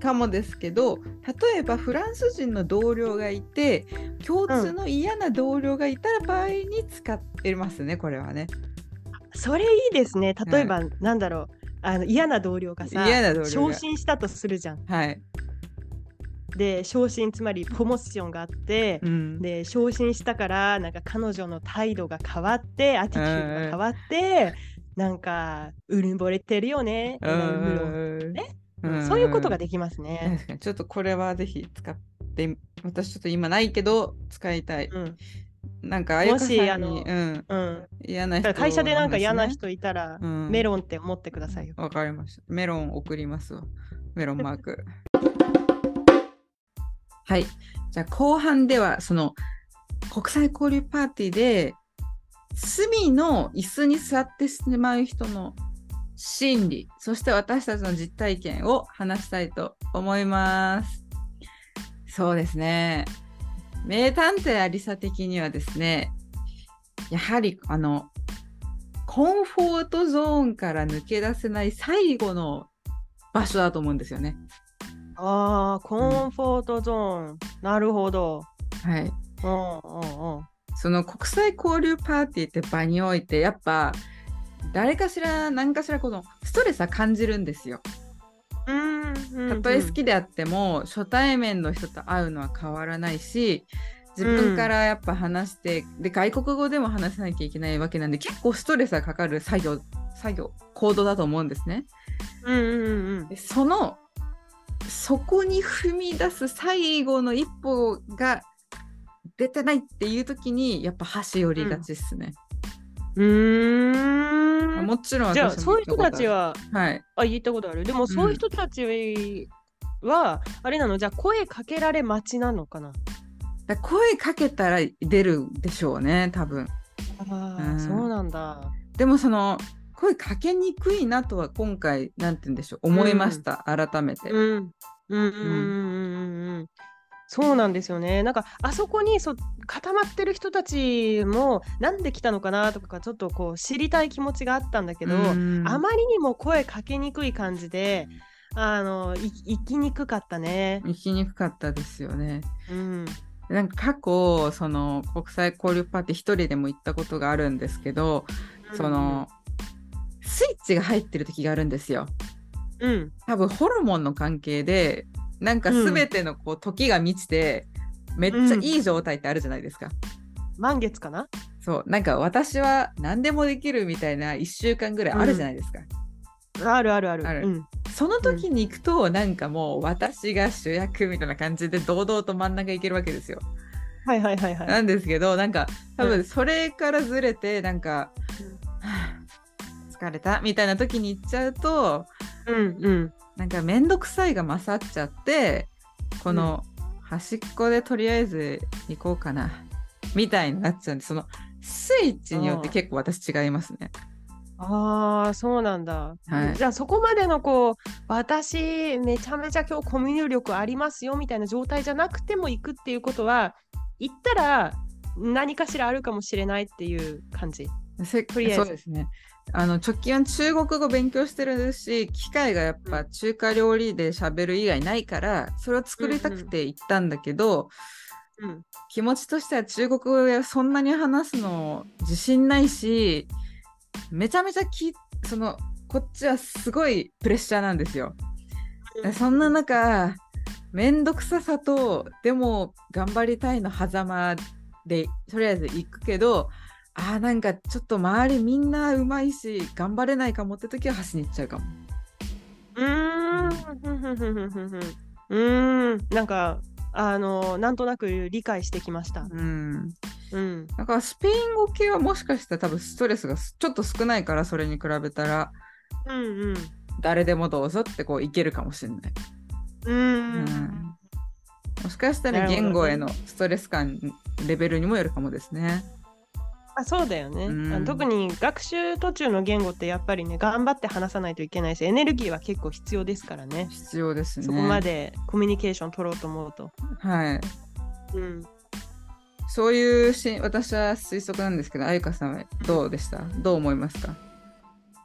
Speaker 2: かもですけど例えばフランス人の同僚がいて共通の嫌な同僚がいた場合に使ってますね、これはね。
Speaker 1: それいいですね。例えば、なんだろうあの嫌な同僚がさ
Speaker 2: 嫌な同僚が
Speaker 1: 昇進したとするじゃん。
Speaker 2: はい。
Speaker 1: で昇進つまりプロモーションがあって、
Speaker 2: うん
Speaker 1: で昇進したからなんか彼女の態度が変わってアティチュードが変わって、なんかうるぼれてるよね、
Speaker 2: うん
Speaker 1: ね
Speaker 2: ん
Speaker 1: そういうことができますね。
Speaker 2: ちょっとこれはぜひ使って私ちょっと今ないけど使いたい。
Speaker 1: うん
Speaker 2: なんかあゆかさんに
Speaker 1: もしあの
Speaker 2: うん、
Speaker 1: うん、
Speaker 2: 嫌な人
Speaker 1: だから会社でなんか嫌な人いたら、
Speaker 2: うん
Speaker 1: メロンって思ってくださいよ。
Speaker 2: わかりました。メロン送りますわ。メロンマーク。はい。じゃあ後半ではその国際交流パーティーで隅の椅子に座ってしまう人の心理、そして私たちの実体験を話したいと思います。そうですね。名探偵アリサ的にはですね、やはりあのコンフォートゾーンから抜け出せない最後の場所だと思うんですよね。
Speaker 1: ああ、コンフォートゾーン。なるほど。
Speaker 2: はい。
Speaker 1: うんうんうん。
Speaker 2: その国際交流パーティーって場においてやっぱ誰かしら何かしらこのストレスは感じるんですよ。
Speaker 1: うん
Speaker 2: たとえ好きであっても初対面の人と会うのは変わらないし自分からやっぱ話して、で外国語でも話さなきゃいけないわけなんで結構ストレスがかかる作業作業行動だと思うんですね。
Speaker 1: うんうんうん
Speaker 2: でそのそこに踏み出す最後の一歩が出てないっていう時にやっぱ箸寄りがちっすね。
Speaker 1: うん。うーん。
Speaker 2: もちろん
Speaker 1: じゃあそういう人たちは
Speaker 2: はい
Speaker 1: あ言ったことある。でもそういう人たちは、あれなのじゃあ声かけられ待ちなのかな？
Speaker 2: だ声かけたら出るでしょうね多分
Speaker 1: ああ、
Speaker 2: うん
Speaker 1: そうなんだ。
Speaker 2: でもその声かけにくいなとは今回なんて言うんでしょう思いました、改めて、
Speaker 1: うん。うんうんうんうんうんうん。そうなんですよね。なんかあそこにそ固まってる人たちもなんで来たのかなとかちょっとこう知りたい気持ちがあったんだけど、
Speaker 2: うん
Speaker 1: あまりにも声かけにくい感じで、あのい行きにくかったね。
Speaker 2: 行きにくかったですよね
Speaker 1: うん。
Speaker 2: なんか過去その国際交流パーティー一人でも行ったことがあるんですけど、そのスイッチが入ってる時があるんですよ
Speaker 1: うん。
Speaker 2: 多分ホルモンの関係でなんか全てのこう時が満ちて、めっちゃいい状態ってあるじゃないですか、
Speaker 1: 満月かな？
Speaker 2: そうなんか私は何でもできるみたいな1週間ぐらいあるじゃないですか、
Speaker 1: あるあるある。
Speaker 2: ある
Speaker 1: うん。
Speaker 2: その時に行くとなんかもう私が主役みたいな感じで堂々と真ん中行けるわけですよ。
Speaker 1: はいはいはいはい。
Speaker 2: なんですけどなんか多
Speaker 1: うん
Speaker 2: 分それからずれてなんか、はあ疲れたみたいな時に行っちゃうと
Speaker 1: うんうん。
Speaker 2: なんか面倒くさいが勝っちゃってこの端っこでとりあえず行こうかなみたいになっちゃうんでそのスイッチによって結構私違いますね。
Speaker 1: ああ、そうなんだ。
Speaker 2: はい
Speaker 1: じゃあそこまでのこう、私めちゃめちゃ今日コミュニ力ありますよみたいな状態じゃなくても行くっていうことは、行ったら何かしらあるかもしれないっていう感じ。
Speaker 2: せ
Speaker 1: とりあえず
Speaker 2: そうですね。あの直近は中国語勉強してるし機会がやっぱ中華料理で喋る以外ないからそれを作りたくて行ったんだけど、
Speaker 1: うん。
Speaker 2: 気持ちとしては中国語でそんなに話すの自信ないしめちゃめちゃきそのこっちはすごいプレッシャーなんですよ。そんな中めんどくささとでも頑張りたいの狭間でとりあえず行くけどあーなんかちょっと周りみんなうまいし頑張れないかもって時は端に行っちゃうかも。
Speaker 1: うーん。うーん。なんか、あの、なんとなく理解してきました。
Speaker 2: うん、
Speaker 1: うん。
Speaker 2: だからスペイン語系はもしかしたら多分ストレスがちょっと少ないからそれに比べたら
Speaker 1: うんうん。
Speaker 2: 誰でもどうぞってこういけるかもしれない。
Speaker 1: うー
Speaker 2: うん
Speaker 1: ん。
Speaker 2: もしかしたら言語へのストレス感レベルにもよるかもですね。
Speaker 1: あそうだよね、
Speaker 2: うん。
Speaker 1: 特に学習途中の言語ってやっぱりね頑張って話さないといけないしエネルギーは結構必要ですからね。
Speaker 2: 必要ですね。
Speaker 1: そこまでコミュニケーション取ろうと思うと、
Speaker 2: はい。
Speaker 1: うん、
Speaker 2: そういうし私は推測なんですけど、あゆかさんはどうでした？どう思いますか？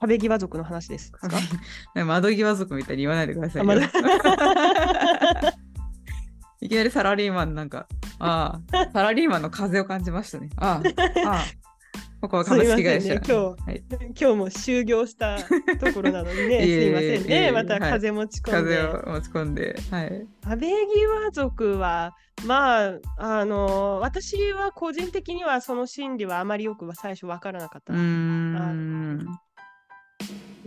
Speaker 1: 壁際族の話ですか？
Speaker 2: 窓際族みたいに言わないでください いきなりサラリーマンなんか、ああ、サラリーマンの風を感じましたね。ああ、ああ、ここは株式会社。
Speaker 1: ね、今日、
Speaker 2: はい
Speaker 1: 今日も終業したところなのにね、すいませんね。
Speaker 2: え
Speaker 1: また
Speaker 2: はい
Speaker 1: 風持ち込んで。
Speaker 2: 風を持ち込んで。はい。
Speaker 1: 壁際族は、まあ、あの、私は個人的にはその心理はあまりよくは最初わからなかった。な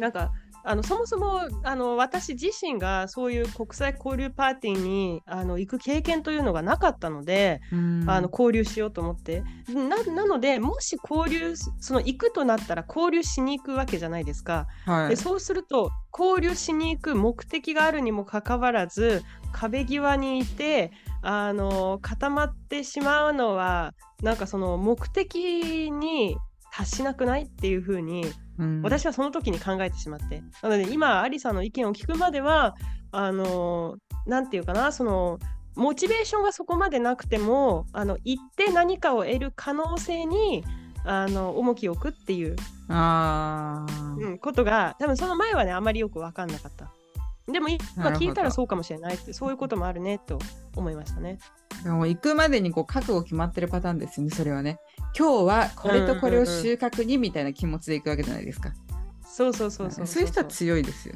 Speaker 1: んか、あのそもそもあの私自身がそういう国際交流パーティーにあの行く経験というのがなかったので、
Speaker 2: うん。
Speaker 1: あの交流しようと思って。ななのでもし交流すその行くとなったら交流しに行くわけじゃないですか、
Speaker 2: はい。
Speaker 1: でそうすると交流しに行く目的があるにもかかわらず壁際にいてあの固まってしまうのはなんかその目的に達しなくない？っていうふうに
Speaker 2: うん。
Speaker 1: 私はその時に考えてしまって。なので今アリさんの意見を聞くまではあのなんていうかなそのモチベーションがそこまでなくてもあの行って何かを得る可能性にあの重きを置くっていう、
Speaker 2: ああ、
Speaker 1: うん、ことが多分その前はねあまりよく分かんなかったでも今聞いたらそうかもしれないってそういうこともあるねと思いましたね
Speaker 2: でも行くまでにこう覚悟決まってるパターンですよね、それはね。今日はこれとこれを収穫にみたいな気持ちで行くわけじゃないですか。
Speaker 1: そうそうそうそう
Speaker 2: そういう人は強いですよ。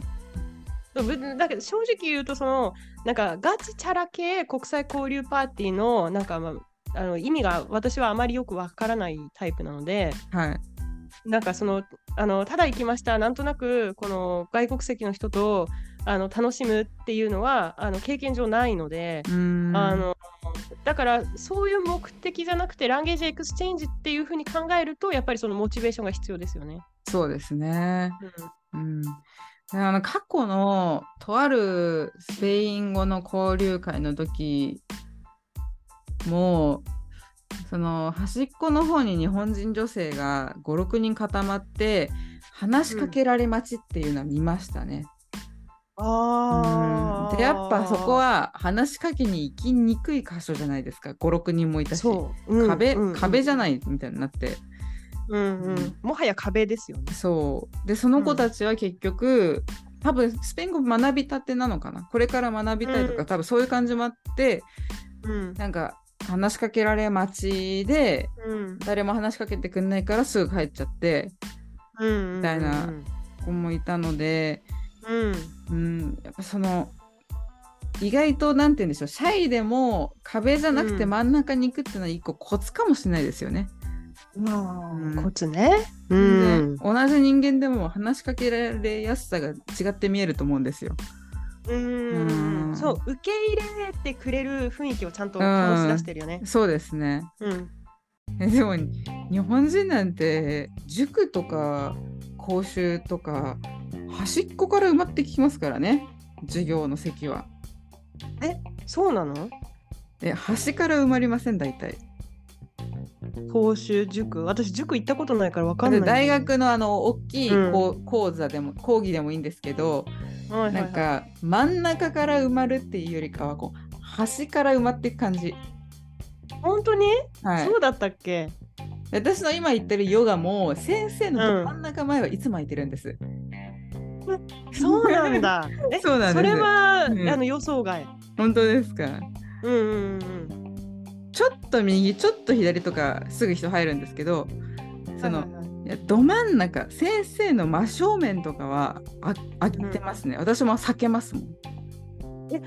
Speaker 1: ぶだけど正直言うとそのなんかガチチャラ系国際交流パーティーのなんか、まあ、あの意味が私はあまりよくわからないタイプなので
Speaker 2: はい。
Speaker 1: なんかそのあのただ行きましたなんとなくこの外国籍の人とあの楽しむっていうのはあの経験上ないので。あのだからそういう目的じゃなくて language exchange っていうふうに考えるとやっぱりそのモチベーションが必要ですよね。
Speaker 2: そうですね。
Speaker 1: うん
Speaker 2: うん。であの過去のとあるスペイン語の交流会の時もその端っこの方に日本人女性が56人固まって話しかけられ待ちっていうのは見ましたね。うんでやっぱそこは話しかけに行きにくい箇所じゃないですか。56人もいたし、
Speaker 1: そう、うん
Speaker 2: 壁、
Speaker 1: うん
Speaker 2: 壁じゃないみたいになって。
Speaker 1: うんうん。
Speaker 2: うん。
Speaker 1: もはや壁ですよね。
Speaker 2: そう。でその子たちは結局、多分スペイン語学びたてなのかな。これから学びたいとか、
Speaker 1: うん。
Speaker 2: 多分そういう感じもあって
Speaker 1: うん。
Speaker 2: なんか話しかけられ待ちで
Speaker 1: うん。
Speaker 2: 誰も話しかけてくんないからすぐ帰っちゃって
Speaker 1: うん
Speaker 2: みたいな子もいたので、
Speaker 1: うん
Speaker 2: うん、やっぱその意外となんて言うんでしょうシャイでも壁じゃなくて
Speaker 1: うん
Speaker 2: 真ん中に行くっていうのは一個コツかもしれないですよね。
Speaker 1: うんコツね。う
Speaker 2: で
Speaker 1: ん
Speaker 2: 同じ人間でも話しかけられやすさが違って見えると思うんですよ。
Speaker 1: うん
Speaker 2: うん
Speaker 1: そう受け入れてくれる雰囲気をちゃんと醸し出してるよね。
Speaker 2: そうですね。
Speaker 1: うん
Speaker 2: えでも日本人なんて塾とか講習とか端っこから埋まってきますからね。授業の席は。
Speaker 1: そうなの？
Speaker 2: え端から埋まりません大体。
Speaker 1: 講習塾？私塾行ったことないからわかんない。
Speaker 2: で大学のあの大きい
Speaker 1: うん。
Speaker 2: 講座でも講義でもいいんですけど、
Speaker 1: はいはい。はい
Speaker 2: なんか真ん中から埋まるっていうよりかはこう端から埋まっていく感じ。
Speaker 1: 本当に、
Speaker 2: はい。
Speaker 1: そ、うだったっけ？
Speaker 2: 私の今言ってるヨガも先生のど真ん中前はいつも空いてるんです。
Speaker 1: そうなんだ。え
Speaker 2: そうなん
Speaker 1: それは、
Speaker 2: うん
Speaker 1: あの予想外。
Speaker 2: 本当ですか？
Speaker 1: うんうんうん
Speaker 2: ちょっと右ちょっと左とかすぐ人入るんですけど
Speaker 1: うん。
Speaker 2: その、
Speaker 1: はいはいはい
Speaker 2: いやど真ん中先生の真正面とかはあ空いてますね、私も避けますもん。
Speaker 1: え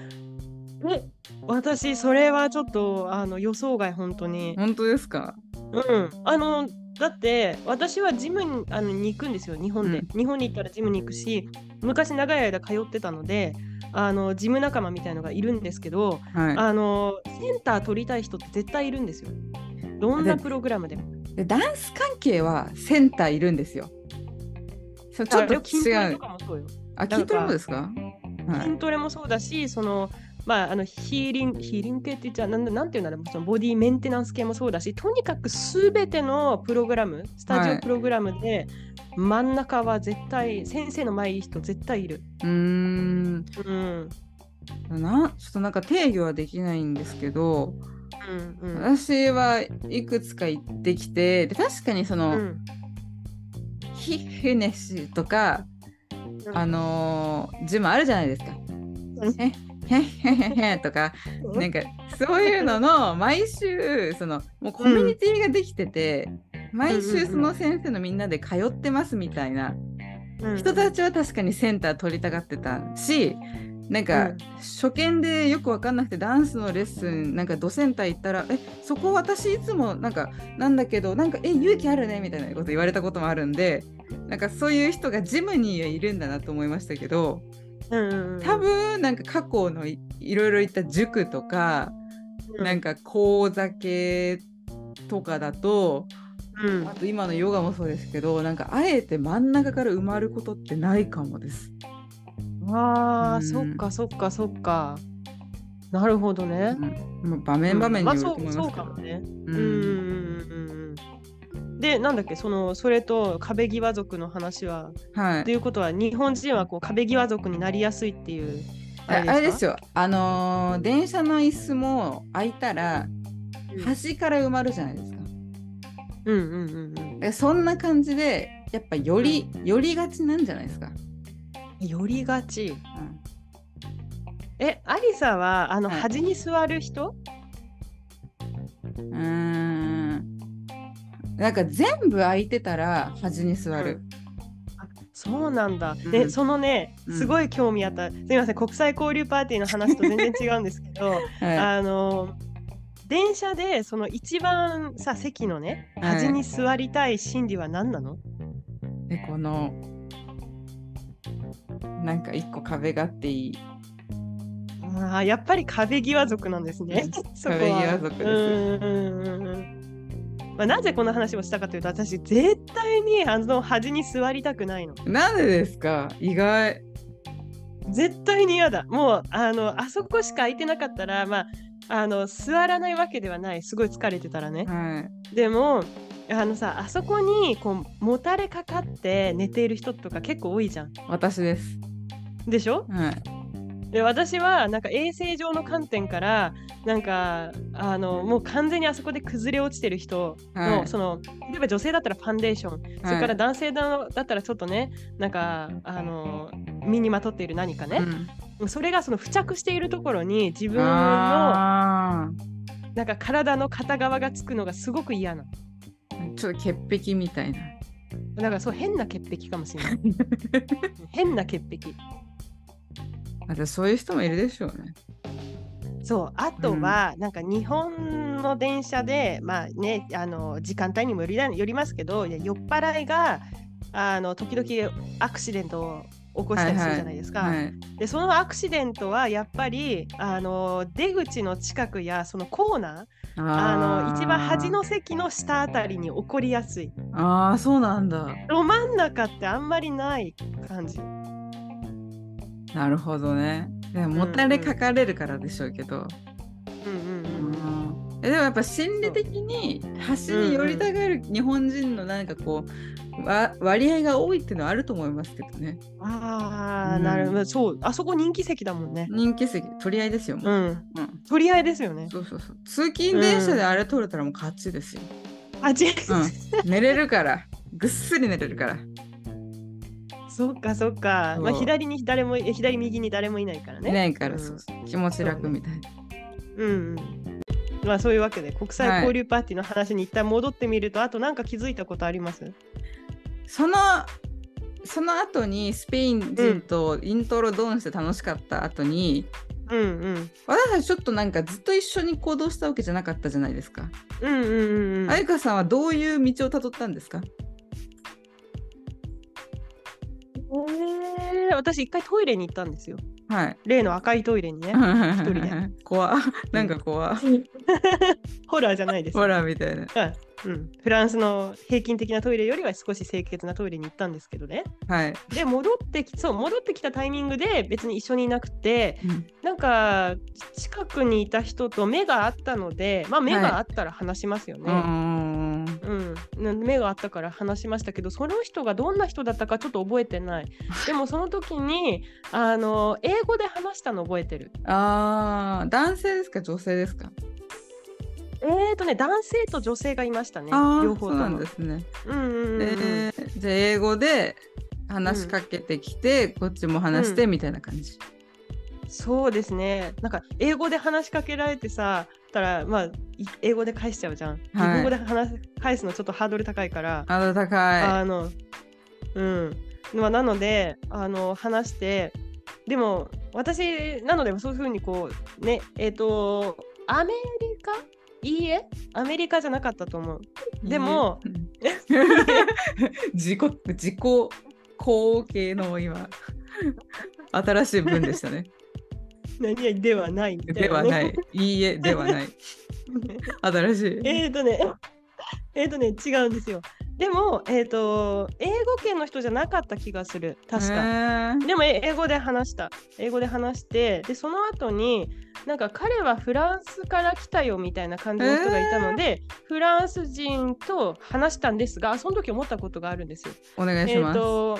Speaker 1: 私それはちょっとあの予想外本当に。
Speaker 2: 本当ですか？
Speaker 1: うん。あのだって私はジムにあのに行くんですよ日本で、
Speaker 2: うん
Speaker 1: 日本に行ったらジムに行くし昔長い間通ってたのであのジム仲間みたいのがいるんですけど
Speaker 2: はい。
Speaker 1: あのセンター取りたい人って絶対いるんですよ。どんなプログラムでも。
Speaker 2: でダンス関係はセンターいるんですよ。ちょっと
Speaker 1: あれ筋トレ
Speaker 2: 違う。あ、筋トレもですかはい
Speaker 1: 筋。トレもそうだし、その、まあ、あのヒーリング、ヒーリング系って言っちゃなんだなんていうんだろう、そのボディメンテナンス系もそうだし、とにかくすべてのプログラム、スタジ
Speaker 2: はい
Speaker 1: オプログラムで、真ん中は絶対、先生の前いい人絶対いる。
Speaker 2: うーん。
Speaker 1: うん。
Speaker 2: なちょっとなんか定義はできないんですけど、
Speaker 1: うんうん。
Speaker 2: 私はいくつか行ってきてで確かにその、
Speaker 1: うん
Speaker 2: ヒフネシとか、
Speaker 1: うん
Speaker 2: あのージムあるじゃないですか。へへへとかなんかそういうのの毎週そのもうコミュニティができてて、毎週その先生のみんなで通ってますみたいな
Speaker 1: うん
Speaker 2: 人たちは確かにセンター取りたがってたしなんか初見でよく分かんなくてダンスのレッスンなんかドセンター行ったら「えそこ私いつもなんかなんだけどなんかえ勇気あるね」みたいなこと言われたこともあるんでなんかそういう人がジムにいるんだなと思いましたけど多分なんか過去のいいろいろ言った塾とかなんか講座系とかだと
Speaker 1: うん
Speaker 2: あと今のヨガもそうですけどなんかあえて真ん中から埋まることってないかもです。
Speaker 1: ああ、
Speaker 2: うん
Speaker 1: そっかそっかそっか。なるほどね。
Speaker 2: うんまあ場面場面に
Speaker 1: まあ
Speaker 2: よると
Speaker 1: そうそう
Speaker 2: 思いますけど。
Speaker 1: かもね。
Speaker 2: う
Speaker 1: うんんうんうんうん。で、なんだっけ、そのそれと壁際族の話は。
Speaker 2: はい
Speaker 1: ということは、日本人はこう壁際族になりやすいっていう。
Speaker 2: ああれです
Speaker 1: よ。
Speaker 2: よ、あのー電車の椅子も空いたら
Speaker 1: うん
Speaker 2: 端から埋まるじゃないですか。
Speaker 1: うんうんうんうん。
Speaker 2: えそんな感じでやっぱより寄りがちなんじゃないですか？
Speaker 1: 寄りがち。
Speaker 2: うん
Speaker 1: え、アリサはあの
Speaker 2: はい
Speaker 1: 端に座る人？
Speaker 2: うーんなんか全部空いてたら端に座る。
Speaker 1: そうなんだ。
Speaker 2: うん
Speaker 1: で、そのね、
Speaker 2: うん
Speaker 1: すごい興味あった。すみません、国際交流パーティーの話と全然違うんですけど、
Speaker 2: はい
Speaker 1: あの電車でその一番さ席のね
Speaker 2: はい
Speaker 1: 端に座りたい心理は何なの？
Speaker 2: でこのなんか一個壁があっていい。
Speaker 1: ああ、やっぱり壁際族なんですね。
Speaker 2: 壁際族です
Speaker 1: うんうんうんうんまあ、なぜこの話をしたかというと、私絶対にあの端に座りたくないの。
Speaker 2: なんでですか？意外。
Speaker 1: 絶対に嫌だ。もうあのあそこしか空いてなかったら、まああの座らないわけではない。すごい疲れてたらね。
Speaker 2: はい。
Speaker 1: でも。あのさあそこにこうもたれかかって寝ている人とか結構多いじゃん。
Speaker 2: 私です。
Speaker 1: でしょ？
Speaker 2: はい。
Speaker 1: で私はなんか衛生上の観点からなんかあのもう完全にあそこで崩れ落ちてる人の、
Speaker 2: はい。
Speaker 1: その例えば女性だったらファンデーション、それから男性だだったらちょっとねなんかあの身にまとっている何かね、それがその付着しているところに自分の
Speaker 2: あ
Speaker 1: なんか体の片側がつくのがすごく嫌な。
Speaker 2: ちょっと潔癖みたいな。
Speaker 1: だからそう変な潔癖かもしれない。変な潔癖
Speaker 2: またそういう人もいるでしょうね。
Speaker 1: そうあとは、なんか日本の電車でまあねあの時間帯にもよりなよりますけど酔っ払いがあの時々アクシデントを起こしたりするじゃないですか。
Speaker 2: はい。
Speaker 1: でそのアクシデントはやっぱりあの出口の近くやそのコーナーあの一番端の席の下あたりに起こりやすい。
Speaker 2: ああ、そうなんだ。
Speaker 1: ど真ん中ってあんまりない感じ。
Speaker 2: なるほどね。でももたれかかれるからでしょうけど。でもやっぱ心理的に端に寄りたがる日本人のなんかこう、わ割合が多いっていうのはあると思いますけどね。
Speaker 1: ああ、
Speaker 2: うん
Speaker 1: なるほど。そう、あそこ人気席だもんね。
Speaker 2: 人気席取り合いですよ。もう
Speaker 1: うん。
Speaker 2: うん
Speaker 1: 取り合いですよね。
Speaker 2: そうそうそう。通勤電車であれ取れたらもう勝ちですよ。
Speaker 1: あ、ち、
Speaker 2: うん。寝れるから。ぐっすり寝れるから。
Speaker 1: そっかそっか。まあ左に誰もえ左右に誰もいないから
Speaker 2: い
Speaker 1: ね。
Speaker 2: ないから、
Speaker 1: うん
Speaker 2: 気持ち楽みたいな。
Speaker 1: うんうん。まあそういうわけで国際交流パーティーの話に一旦戻ってみると、あとなんか気づいたことあります？
Speaker 2: そのその後にスペイン人とイントロドンして楽しかった後に、
Speaker 1: うんうん。
Speaker 2: 私たちちょっとなんかずっと一緒に行動したわけじゃなかったじゃないですか。
Speaker 1: うんうんうんうん。
Speaker 2: あゆかさんはどういう道をたどったんですか？
Speaker 1: えー、私一回トイレに行ったんですよ。
Speaker 2: はい。
Speaker 1: 例の赤いトイレにね。
Speaker 2: 一
Speaker 1: 人で。
Speaker 2: 怖なんか怖
Speaker 1: ホラーじゃないです。
Speaker 2: ほらみたいな。
Speaker 1: うん、フランスの平均的なトイレよりは少し清潔なトイレに行ったんですけどね。
Speaker 2: はい。
Speaker 1: で戻ってきそう戻ってきたタイミングで別に一緒にいなくて
Speaker 2: うん
Speaker 1: なんか近くにいた人と目があったのでまあ目があったら話しますよね。
Speaker 2: ん。
Speaker 1: うん、目があったから話しましたけどその人がどんな人だったかちょっと覚えてないでもその時にあの英語で話したの覚えてる
Speaker 2: ああ、男性ですか？女性ですか？
Speaker 1: えーとね男性と女性がいましたね両方とも
Speaker 2: そうなんですね。
Speaker 1: うんうんうんうん、
Speaker 2: えーじゃあ英語で話しかけてきて、こっちも話してみたいな感じ。
Speaker 1: そうですね。なんか英語で話しかけられてさ、たらまあい英語で返しちゃうじゃん。日
Speaker 2: はい
Speaker 1: 本語で話す返すのちょっとハードル高いから。
Speaker 2: ハードル高い。
Speaker 1: あの、うん。まあ、なので、あの、話して、でも、私、なので、そういうふうにこう、ね、えっ、と、アメリカいいえ、アメリカじゃなかったと思う。でも
Speaker 2: 自己、自己後継の今、新しい文でしたね。
Speaker 1: 何々ではない。
Speaker 2: ではない。いいえ、ではない。新しい。
Speaker 1: えっとね、えっとね、違うんですよ。でも、えっ、と、英語圏の人じゃなかった気がする。確か。
Speaker 2: か。
Speaker 1: でもえ英語で話した。英語で話して、で、その後に、なんか彼はフランスから来たよみたいな感じの人がいたので、フランス人と話したんですが、その時思ったことがあるんですよ。
Speaker 2: お願いし
Speaker 1: えっ、
Speaker 2: ます。
Speaker 1: と、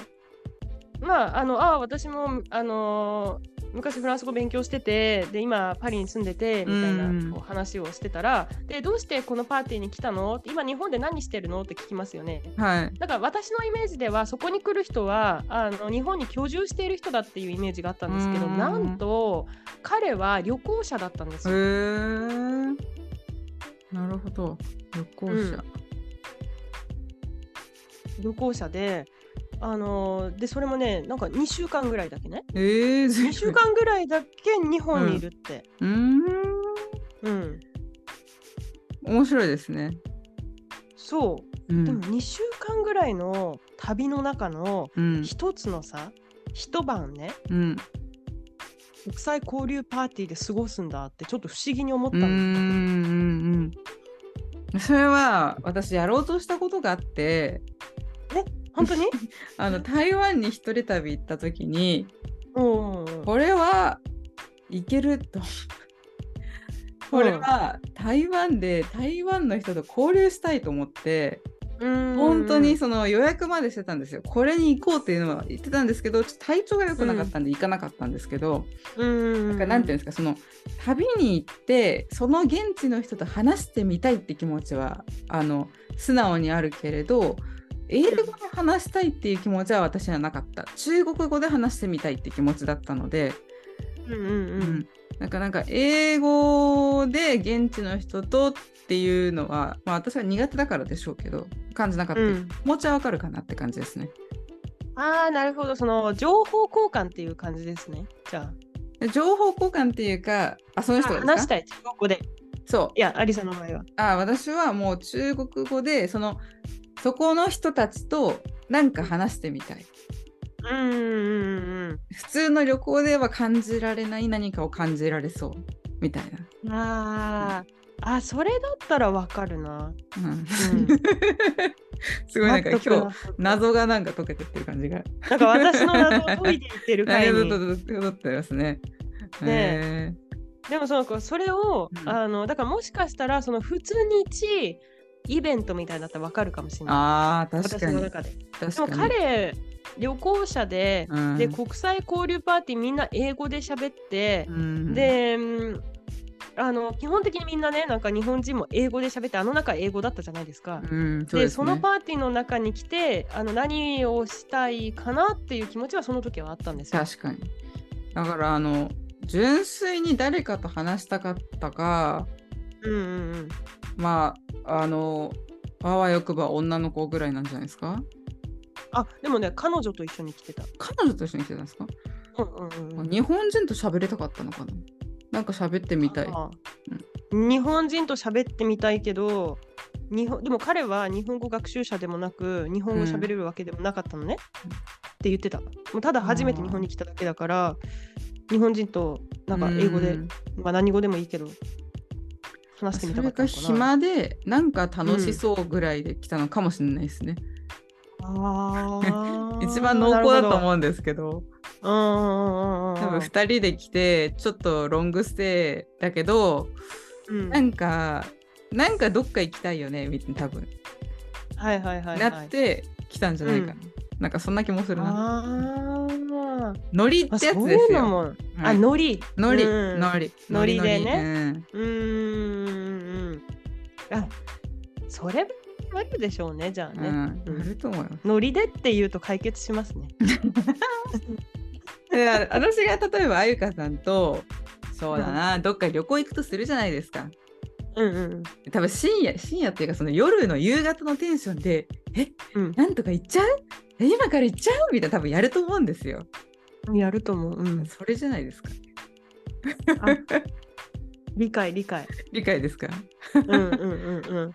Speaker 1: まあ、あの、あ私も、あのー昔フランス語勉強してて、で、今パリに住んでて、みたいな
Speaker 2: うん
Speaker 1: こう話をしてたら、で、どうしてこのパーティーに来たの？今日本で何してるの？って聞きますよね。
Speaker 2: はい。
Speaker 1: だから私のイメージではそこに来る人はあの日本に居住している人だっていうイメージがあったんですけど
Speaker 2: うん
Speaker 1: なんと彼は旅行者だったんです
Speaker 2: へ
Speaker 1: よ。
Speaker 2: ーなるほど。旅行者。
Speaker 1: 旅行者であのでそれもねなんか2週間ぐらいだけね
Speaker 2: えー、
Speaker 1: 2週間ぐらいだけ日本にいるって。
Speaker 2: うーん。
Speaker 1: うん、
Speaker 2: 面白いですね。
Speaker 1: そうう、
Speaker 2: ん。
Speaker 1: でも2週間ぐらいの旅の中の
Speaker 2: うん。
Speaker 1: 一つのさ一晩ね
Speaker 2: うん。
Speaker 1: 国際交流パーティーで過ごすんだってちょっと不思議に思った
Speaker 2: うん。うん。
Speaker 1: の。
Speaker 2: うん。うん。それは私やろうとしたことがあって
Speaker 1: 本当に？
Speaker 2: あの台湾に一人旅行った時に
Speaker 1: うん
Speaker 2: これはいけると。これは台湾で台湾の人と交流したいと思って
Speaker 1: うん。
Speaker 2: 本当にその予約までしてたんですよ。これに行こうっていうのは言ってたんですけどちょっと体調が良くなかったんで行かなかったんですけど、
Speaker 1: うん。
Speaker 2: なんかなんていうんですかその旅に行ってその現地の人と話してみたいって気持ちはあの素直にあるけれど英語で話したいっていう気持ちは私はなかった。中国語で話してみたいって気持ちだったので、
Speaker 1: うんうんう
Speaker 2: うん。んなんかなんか英語で現地の人とっていうのは、まあ、私は苦手だからでしょうけど感じなかった、
Speaker 1: うん。
Speaker 2: 気持ちはわかるかなって感じですね。
Speaker 1: ああなるほど。その情報交換っていう感じですね。じゃ
Speaker 2: で情報交換っていうかあその
Speaker 1: あ
Speaker 2: 人が
Speaker 1: 話したい。中国語で。
Speaker 2: そう。
Speaker 1: いやアリさんの場合は。
Speaker 2: あ私はもう中国語でそのそこの人たちとなんか話してみたい。
Speaker 1: うんうんうん
Speaker 2: 普通の旅行では感じられない何かを感じられそう。みたい
Speaker 1: うんあー。あそれだったらわかるな。
Speaker 2: な、うん。
Speaker 1: うん。
Speaker 2: すごいなんか今日謎がなんか解けてってる感じが。
Speaker 1: なんか私の謎を解いていってる回に。
Speaker 2: ありがとうございますね。
Speaker 1: ねでもそのそれを、
Speaker 2: うん。
Speaker 1: あのだからもしかしたらその普通日イベントみたいだったらわかるかもしれない
Speaker 2: ああ確かに
Speaker 1: 私の中ででも
Speaker 2: 確かに。
Speaker 1: 彼旅行者で、
Speaker 2: うん
Speaker 1: で国際交流パーティーみんな英語で喋って、
Speaker 2: うん、
Speaker 1: でうんあの基本的にみんなねなんか日本人も英語で喋ってあの中英語だったじゃないですか。
Speaker 2: うん、そう
Speaker 1: で
Speaker 2: ね
Speaker 1: そのパーティーの中に来てあの何をしたいかなっていう気持ちはその時はあったんですよ。
Speaker 2: 確かに。だからあの純粋に誰かと話したかったか
Speaker 1: うんうんうん、
Speaker 2: まああのあわよくば女の子ぐらいなんじゃないですか？
Speaker 1: あでもね彼女と一緒に来てた。
Speaker 2: 彼女と一緒に来てたんですか、
Speaker 1: うんうんうん、
Speaker 2: 日本人と喋りたかったのかな？なんか喋ってみたい。
Speaker 1: あ日本人と喋ってみたいけど日本でも彼は日本語学習者でもなく日本語喋れるわけでもなかったのね、って言ってた。もうただ初めて日本に来ただけだから日本人となんか英語で、
Speaker 2: うん。
Speaker 1: まあ、何語でもいいけど話してみたか
Speaker 2: それか
Speaker 1: ったのかな。
Speaker 2: 暇でなんか楽しそうぐらいで来たのかもしれないですね。
Speaker 1: あー。
Speaker 2: 一番濃厚だと
Speaker 1: う
Speaker 2: 思うんですけど。
Speaker 1: うんうんうんうん
Speaker 2: 多分2人で来てちょっとロングステイだけど
Speaker 1: うん。
Speaker 2: なんかなんかどっか行きたいよねみたいな多分、
Speaker 1: はいはいはいはい。
Speaker 2: なって来たんじゃないかな、なんかそんな気もするな。
Speaker 1: あー。
Speaker 2: ノリってやつですよ。
Speaker 1: あノリ
Speaker 2: ノリ
Speaker 1: うん。
Speaker 2: ノリ
Speaker 1: ノリで
Speaker 2: ね、
Speaker 1: うーん。うん。あそれあるでしょうねじゃあ
Speaker 2: うん
Speaker 1: ね、
Speaker 2: うん、
Speaker 1: うん。
Speaker 2: あると思います。
Speaker 1: ノリでって言うと解決しますね。
Speaker 2: で私が例えばあゆかさんとそうだな、どっか旅行行くとするじゃないですか。
Speaker 1: うんうん。
Speaker 2: 多分深夜深夜っていうかその夜の夕方のテンションでえ
Speaker 1: うん。
Speaker 2: なんとか行っちゃうえ今から行っちゃう？みたいな多分やると思うんですよ。
Speaker 1: うん。やると思う。うん。
Speaker 2: それじゃないですか。
Speaker 1: あ理解理解。
Speaker 2: 理解ですか？
Speaker 1: うんうんうんうん。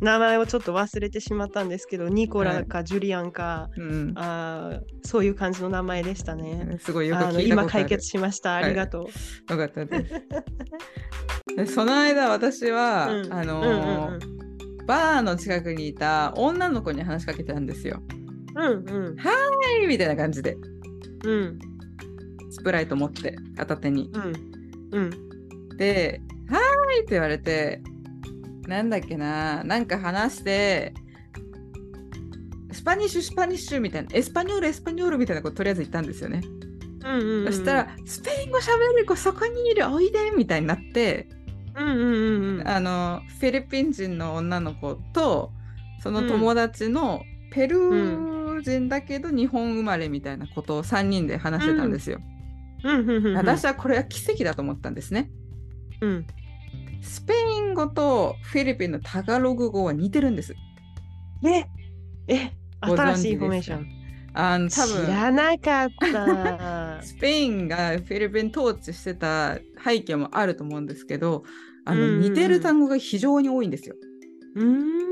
Speaker 1: 名前をちょっと忘れてしまったんですけど、ニコラかジュリアンか、
Speaker 2: うん。
Speaker 1: あーそういう感じの名前でしたね。
Speaker 2: すごいよく
Speaker 1: あの
Speaker 2: 聞いたことある。
Speaker 1: 今解決しました。ありがとう。
Speaker 2: よかったです。でその間私は、
Speaker 1: うん
Speaker 2: あの
Speaker 1: うん
Speaker 2: ーバーの近くにいた女の子に話しかけてたんですよ。
Speaker 1: うんうん
Speaker 2: はいみたいな感じで
Speaker 1: うん
Speaker 2: スプライト持って片手に。
Speaker 1: うんうん
Speaker 2: で「はい」って言われてなんだっけななんか話して Spanish Spanish みたいな español español みたいなこととりあえず言ったんですよね。
Speaker 1: うんうんうん。
Speaker 2: そしたらスペイン語喋る子そこにいるおいでみたいになって
Speaker 1: うんうんうんうん。
Speaker 2: あのフィリピン人の女の子とその友達のペルー人だけど日本生まれみたいなことを3人で話してたんですよ。私はこれは奇跡だと思ったんですね。
Speaker 1: うん。
Speaker 2: スペイン語とフィリピンのタガログ語は似てるんです。
Speaker 1: ええ新しいインフォメーション。
Speaker 2: あの
Speaker 1: 私
Speaker 2: 分
Speaker 1: らなかった。
Speaker 2: スペインがフィリピン統治してた背景もあると思うんですけどあの似てる単語が非常に多いんですよ。
Speaker 1: うーん。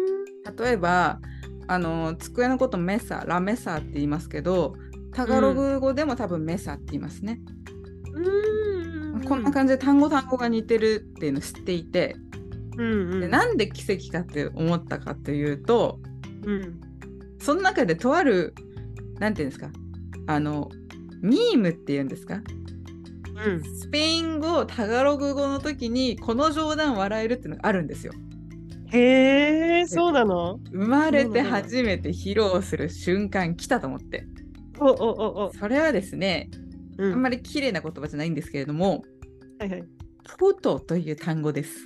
Speaker 2: 例えばあの机のことメサラメサって言いますけどタガログ語でも多分メサって言いますね。
Speaker 1: うーん。
Speaker 2: こんな感じで単語単語が似てるっていうのを知っていて、
Speaker 1: うんうん。
Speaker 2: でなんで奇跡かって思ったかというと
Speaker 1: うん。
Speaker 2: その中でとあるなんていうんですか？あのミームっていうんですか？
Speaker 1: うん。
Speaker 2: スペイン語タガログ語の時にこの冗談笑えるっていうのがあるんですよ。
Speaker 1: へえ、そうなの？
Speaker 2: 生まれて初めて披露する瞬間来たと思って
Speaker 1: おおおお。
Speaker 2: それはですね
Speaker 1: うん
Speaker 2: あんまり綺麗な言葉じゃないんですけれども
Speaker 1: はいはい。
Speaker 2: フォトという単語です。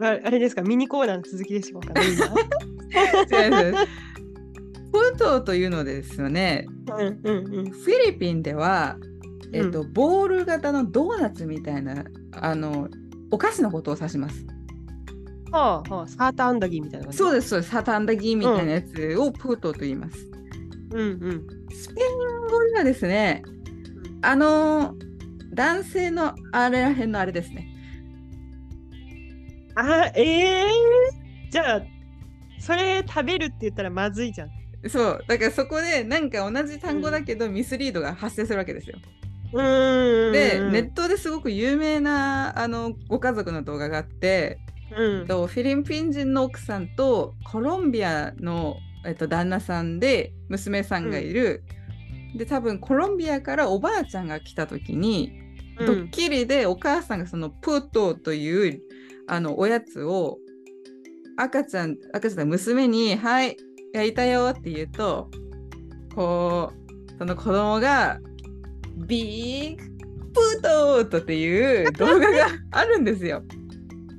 Speaker 1: ああれですか、ミニコーナーの続きでしょうか？ね。
Speaker 2: フォトというのですよね
Speaker 1: うんうんうん。
Speaker 2: フィリピンでは、えっとボール型のドーナツみたいなあのお菓子のことを指します。
Speaker 1: はあはあ、サーターアンダギーみたいな
Speaker 2: そうですそうですサタンダギーみたいなやつをプートと言います。
Speaker 1: す。うんうん。
Speaker 2: スペイン語ではですねあの男性のあれらへんのあれですね。
Speaker 1: あ、ええじゃあ、それ食べるって言ったらまずいじゃん。
Speaker 2: そうだからそこでなんか同じ単語だけどミスリードが発生するわけですよ。
Speaker 1: うーん。
Speaker 2: でネットですごく有名なあのご家族の動画があって、
Speaker 1: うん。
Speaker 2: とフィリピン人の奥さんとコロンビアの、えっと、旦那さんで娘さんがいる、で多分コロンビアからおばあちゃんが来た時に、
Speaker 1: うん
Speaker 2: ドッキリでお母さんがそのプートというあのおやつを赤ちゃん赤ちゃんの娘に「はい焼いたよ」って言うとこうその子供が「ビッグプート!」っていう動画があるんですよ。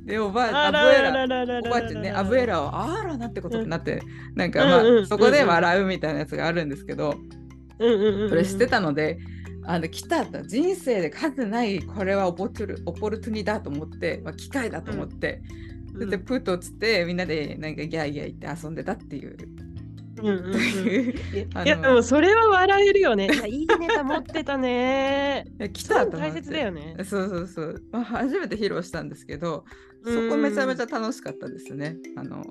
Speaker 2: でおばあアブエラおばあちゃんね、アブエラをあらなんてことになって、なんかまあ、
Speaker 1: うんうん
Speaker 2: そこで笑うみたいなやつがあるんですけど、
Speaker 1: うんうんうん。
Speaker 2: それ知ってたので、あの来たと人生で数ないこれはオポトゥルオポルトゥニだと思って、まあ、機会だと思って、
Speaker 1: うん
Speaker 2: でプートをつってみんなでなんかギャーギャー言って遊んでたっていう。
Speaker 1: うんうんうん
Speaker 2: とい
Speaker 1: やでもそれは笑えるよね。いやいいネタ持ってたね。
Speaker 2: 来たと思って
Speaker 1: 切だよね。
Speaker 2: そうそうそう、まあ、初めて披露したんですけどそこめちゃめちゃ楽しかったですね。あの。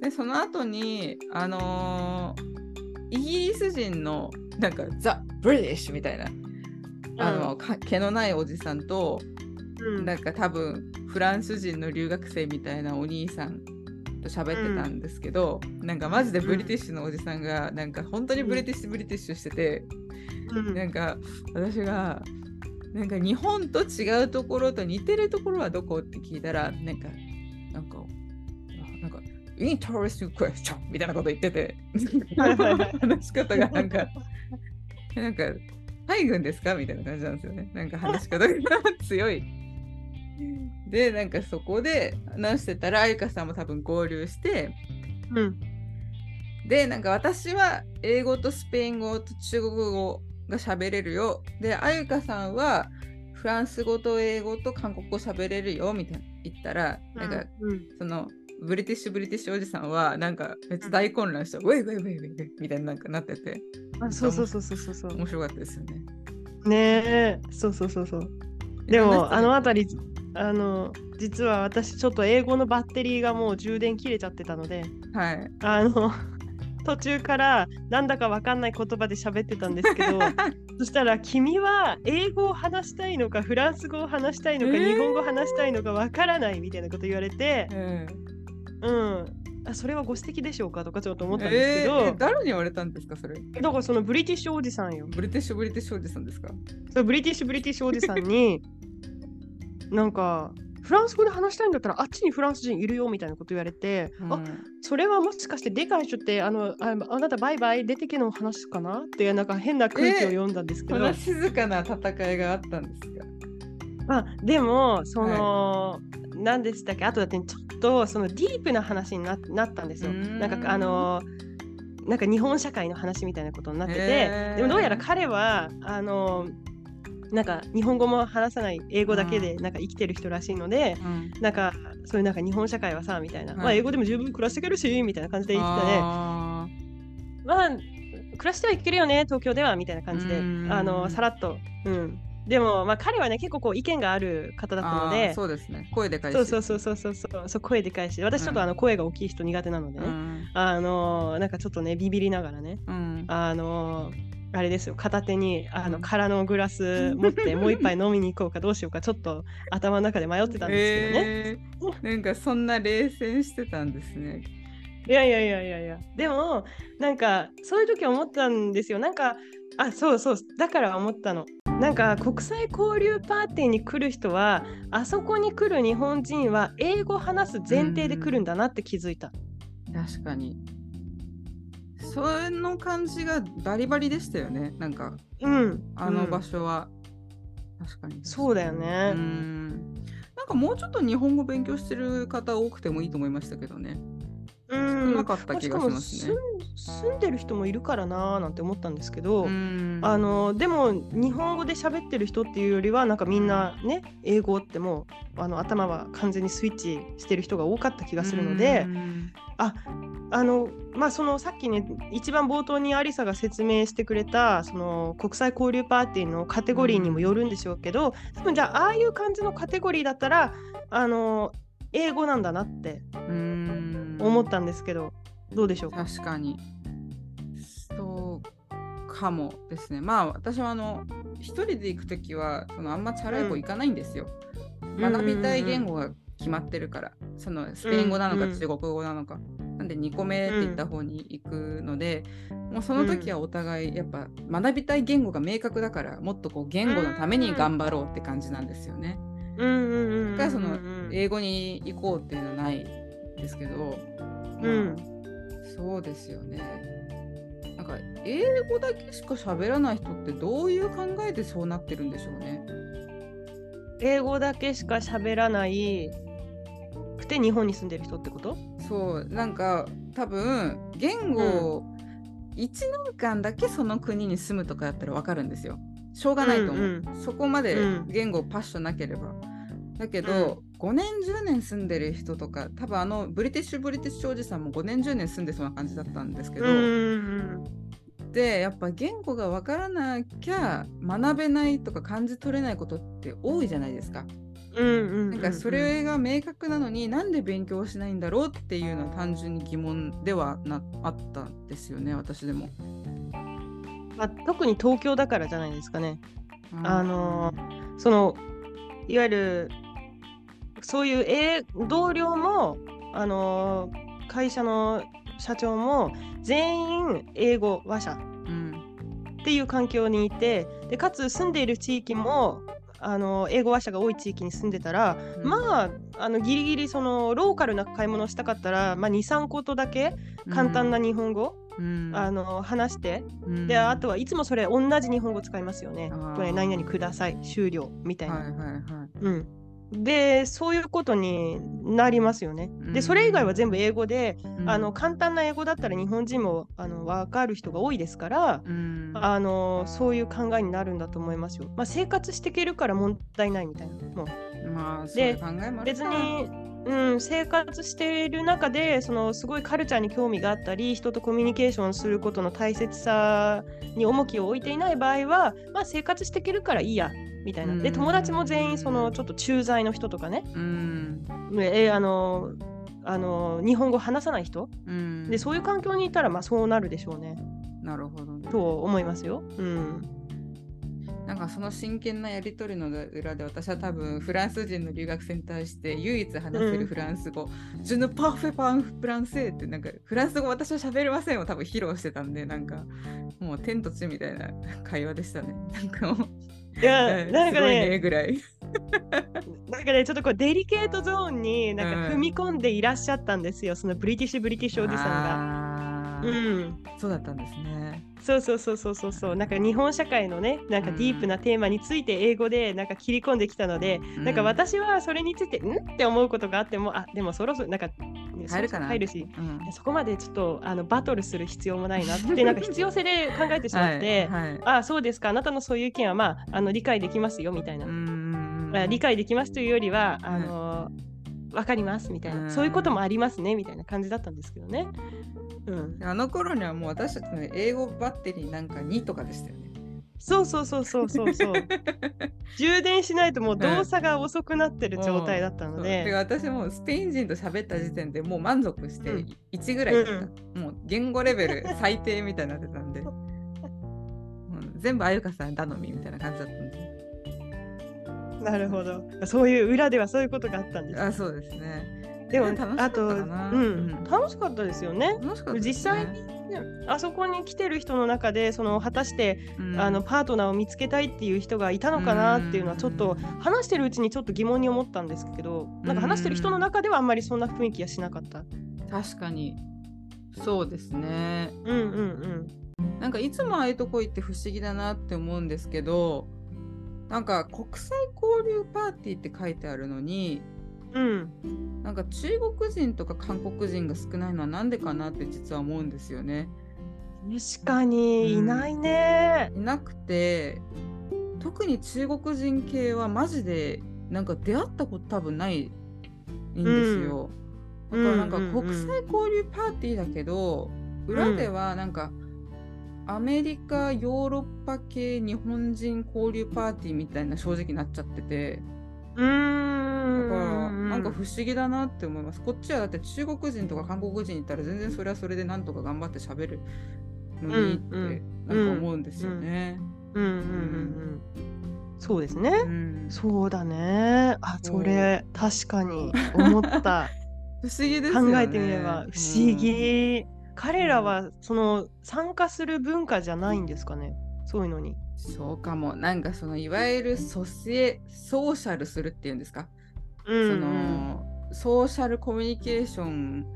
Speaker 2: でその後にあのーイギリス人のなんかザ・ブリティッシュみたいな、あのか毛のないおじさんと、
Speaker 1: うん
Speaker 2: なんか多分フランス人の留学生みたいなお兄さんと喋ってたんですけど、なんかマジでブリティッシュのおじさんがなんか本当にブリティッシュブリティッシュしてて、
Speaker 1: うん。
Speaker 2: なんか私がなんか日本と違うところと似てるところはどこって聞いたらなんかなんかなんか interesting question みたいなこと言ってて話し方がなんかなんか海軍ですか？みたいな感じなんですよね。なんか話し方が強いでなんかそこで話してたらあゆかさんも多分合流して
Speaker 1: うん。
Speaker 2: でなんか私は英語とスペイン語と中国語が喋れるよ。であゆかさんはフランス語と英語と韓国語喋れるよみたいな言ったら、なんか、
Speaker 1: うん、
Speaker 2: そのブリティッシュブリティッシュおじさんはなんかめっちゃ大混乱して、ウェイウェイウェイウェイウェイみたいになんかなってて。
Speaker 1: あそうそうそうそうそうそう。
Speaker 2: 面白かったですよね。
Speaker 1: ねえ。そうそうそうそうでもあの辺りあの実は私ちょっと英語のバッテリーがもう充電切れちゃってたので、
Speaker 2: はい、
Speaker 1: あの 途中からなんだかわかんない言葉で喋ってたんですけど そしたら君は英語を話したいのかフランス語を話したいのか、えー、日本語を話したいのかわからないみたいなこと言われて、
Speaker 2: え
Speaker 1: ー、うんあそれはご指摘でしょうか？とかちょっと思ったんですけど、えー、
Speaker 2: 誰に言われたんですかそれ？
Speaker 1: だからその British おじさんよ。
Speaker 2: British British おじさんですか？
Speaker 1: そう British British おじさんに なんかフランス語で話したいんだったらあっちにフランス人いるよみたいなこと言われて、うん、あそれはもしかしてでかい人ってあのああなたバイバイ出てけの話かな？ってなんか変な空気を読んだんですけど、え
Speaker 2: ー、静かな戦いがあったんですか？
Speaker 1: あでもその、はい、何でしたっけ？あとだってちょっとそのディープな話にななったんですよ。ん。なんかあのなんか日本社会の話みたいなことになってて、でもどうやら彼はあのなんか日本語も話さない英語だけでなんか生きてる人らしいので、うん、なんかそういうなんか日本社会はさみたいな、まあ英語でも十分暮らしていけるしみたいな感じで言ってたね。まあ暮らしてはいけるよね東京ではみたいな感じであのさらっと、うん、でも、まあ、彼はね、結構こう意見がある方だったので、
Speaker 2: そうですね、声で返し。
Speaker 1: そうそうそうそうそうそう。そう、声で返し、私ちょっとあの声が大きい人苦手なのでね、うん、あのなんかちょっとね、ビビりながらね、
Speaker 2: うん、
Speaker 1: あのあれですよ。片手にあの空のグラス持って もう一杯飲みに行こうかどうしようかちょっと頭の中で迷ってたんですけどね。
Speaker 2: えー、なんかそんな冷戦してたんですね。
Speaker 1: いやいやいやいやいや。でもなんかそういう時思ったんですよ。なんかあそうそう。だから思ったの。なんか国際交流パーティーに来る人はあそこに来る日本人は英語話す前提で来るんだなって気づいた。
Speaker 2: 確かに。その感じがバリバリでしたよね。なんか、
Speaker 1: うん、
Speaker 2: あの場所は、うん、確かに。
Speaker 1: そうだよね。
Speaker 2: うん。なんかもうちょっと日本語勉強してる方多くてもいいと思いましたけどね
Speaker 1: 少なかった気がしますね。住んでる人もいるからなーなんて思ったんですけど、あのでも日本語で喋ってる人っていうよりはなんかみんなね英語ってもうあの頭は完全にスイッチしてる人が多かった気がするので、ああのまあそのさっきね一番冒頭にアリサが説明してくれたその国際交流パーティーのカテゴリーにもよるんでしょうけど多分じゃあああいう感じのカテゴリーだったらあの英語なんだなって思ったんですけどどうでしょうか？
Speaker 2: 確かに。そうかもですね。まあ私はあの一人で行く時はそのあんまチャラい子行かないんですよ、うん、学びたい言語が決まってるから。そのスペイン語なのか中国語なのか、うん、なんで2個目って言った方に行くので、うん、もうその時はお互いやっぱ学びたい言語が明確だからもっとこう言語のために頑張ろうって感じなんですよね。
Speaker 1: うんうんうん、
Speaker 2: だからその英語に行こうっていうのはないですけど、
Speaker 1: うん、
Speaker 2: そうですよね。なんか英語だけしか喋らない人ってどういう考えでそうなってるんでしょうね。
Speaker 1: 英語だけしか喋らないくて日本に住んでる人ってこと？
Speaker 2: そうなんか多分言語を1年間だけその国に住むとかやったら分かるんですよ。しょうがないと思う。うんうん、そこまで言語パッションなければ。だけど、うん、5年10年住んでる人とか多分あのブリティッシュ・ブリティッシュおじさんも5年10年住んでそうな感じだったんですけど、うんうんでやっぱ言語が分からなきゃ学べないとか感じ取れないことって多いじゃないですか。なんかそれが明確なのになんで勉強しないんだろうっていうのは単純に疑問ではなあったんですよね私でも。
Speaker 1: まあ、特に東京だからじゃないですかね。あのそのいわゆるそういう、同僚も、あのー、会社の社長も全員英語話者っていう環境にいてでかつ住んでいる地域もあの英語話者が多い地域に住んでたら、うん、まああのギリギリそのローカルな買い物をしたかったら、まあ、23ことだけ簡単な日本語、うん、あの話して、うん、であとはいつもそれ同じ日本語使いますよね。これ何々ください終了みたいな。
Speaker 2: はいはいはい。
Speaker 1: うん。でそういうことになりますよね。でそれ以外は全部英語で、
Speaker 2: うん。
Speaker 1: あの簡単な英語だったら日本人もあの分かる人が多いですから、
Speaker 2: うん。
Speaker 1: あのそういう考えになるんだと思いますよ。まあ、生活していけるから問題ないみたいな。もう。
Speaker 2: まあそういう考えも
Speaker 1: 別に、うん、生活している中でそのすごいカルチャーに興味があったり人とコミュニケーションすることの大切さに重きを置いていない場合は、まあ、生活していけるからいいやみたいな。で
Speaker 2: うん。
Speaker 1: 友達も全員そのちょっと駐在の人とかね、
Speaker 2: うん。
Speaker 1: えあのあの日本語話さない人。
Speaker 2: うん。
Speaker 1: でそういう環境にいたらまあそうなるでしょうね。
Speaker 2: なるほどね。
Speaker 1: と思いますよ。うん、
Speaker 2: なんかその真剣なやり取りの裏で私は多分フランス人の留学生に対して唯一話せるフランス語「ジュヌパーフェパンフランセー」ってなんかフランス語私は喋れませんを多分披露してたんでなんかもう天と地みたいな会話でしたね。なんかもう
Speaker 1: いやなんかね
Speaker 2: ねぐらい。
Speaker 1: なんかねちょっとこうデリケートゾーンになんか
Speaker 2: うん
Speaker 1: 踏み込んでいらっしゃったんですよ、そのブリティッシュブリティッシュおじさんが。うん、
Speaker 2: そうだったんですね。
Speaker 1: そうそうそうそうそうそう。なんか日本社会のねなんかディープなテーマについて英語でなんか切り込んできたので、なんか私はそれについてん？って思うことがあってもあでもそろそろなんか、ね、
Speaker 2: 入るかな？
Speaker 1: 入るし
Speaker 2: うん。
Speaker 1: そこまでちょっとあのバトルする必要もないなってなんか必要性で考えてしまって、
Speaker 2: はい。はい。
Speaker 1: あそうですかあなたのそういう意見はまああの理解できますよみたいな、
Speaker 2: うんうんうん
Speaker 1: あ理解できますというよりはあの、わかりますみたいな、
Speaker 2: うん。
Speaker 1: そういうこともありますねみたいな感じだったんですけどね。うん、
Speaker 2: あの頃にはもう私たちの英語バッテリーなんか2とかでしたよね。
Speaker 1: そうそうそうそうそうそう。充電しないともう動作が遅くなってる状態だったの
Speaker 2: そう。てか
Speaker 1: で、
Speaker 2: 私もうスペイン人と喋った時点でもう満足して
Speaker 1: うん。
Speaker 2: 1ぐらいだった、もう言語レベル最低みたいになってたんで、全部あゆかさん頼みみたいな感じだったんで
Speaker 1: なるほど。そういう裏ではそういうことがあったんです。
Speaker 2: あそうですね。
Speaker 1: でもあと、うん
Speaker 2: うん。
Speaker 1: 楽しかったですよね。
Speaker 2: 楽しかったですね。
Speaker 1: 実際にねあそこに来てる人の中でその果たして、
Speaker 2: うん。
Speaker 1: あのパートナーを見つけたいっていう人がいたのかなっていうのはちょっと話してるうちにちょっと疑問に思ったんですけどなんか話してる人の中ではあんまりそんな雰囲気はしなかった。
Speaker 2: 確かに。そうですね。
Speaker 1: うんうんうん。
Speaker 2: なんかいつもああいうとこ行って不思議だなって思うんですけどなんか国際交流パーティーって書いてあるのに
Speaker 1: うん、
Speaker 2: なんか中国人とか韓国人が少ないのはなんでかなって実は思うんですよね。
Speaker 1: 確かにいないね。
Speaker 2: いなくて特に中国人系はマジでなんか出会ったこと多分ないんですよ。
Speaker 1: うん
Speaker 2: だからなんか
Speaker 1: うんうんうん
Speaker 2: 国際交流パーティーだけど、裏ではなんかアメリカヨーロッパ系日本人交流パーティーみたいな正直なっちゃってて。
Speaker 1: うーん。
Speaker 2: だからなんか不思議だなって思います。こっちはだって中国人とか韓国人いたら全然それはそれでなんとか頑張って喋るのにって
Speaker 1: うん
Speaker 2: なんか思うんですよね。
Speaker 1: うんうんうんうん。そうですね。
Speaker 2: うん
Speaker 1: そうだね。あ、
Speaker 2: そ
Speaker 1: れ確かに思った。
Speaker 2: 不思議ですよね。
Speaker 1: 考えてみれば不思議。彼らはその参加する文化じゃないんですかね？そういうのに。
Speaker 2: うんそうかも。なんかそのいわゆるソシエソーシャルするっていうんですか？
Speaker 1: うん
Speaker 2: そのソーシャルコミュニケーション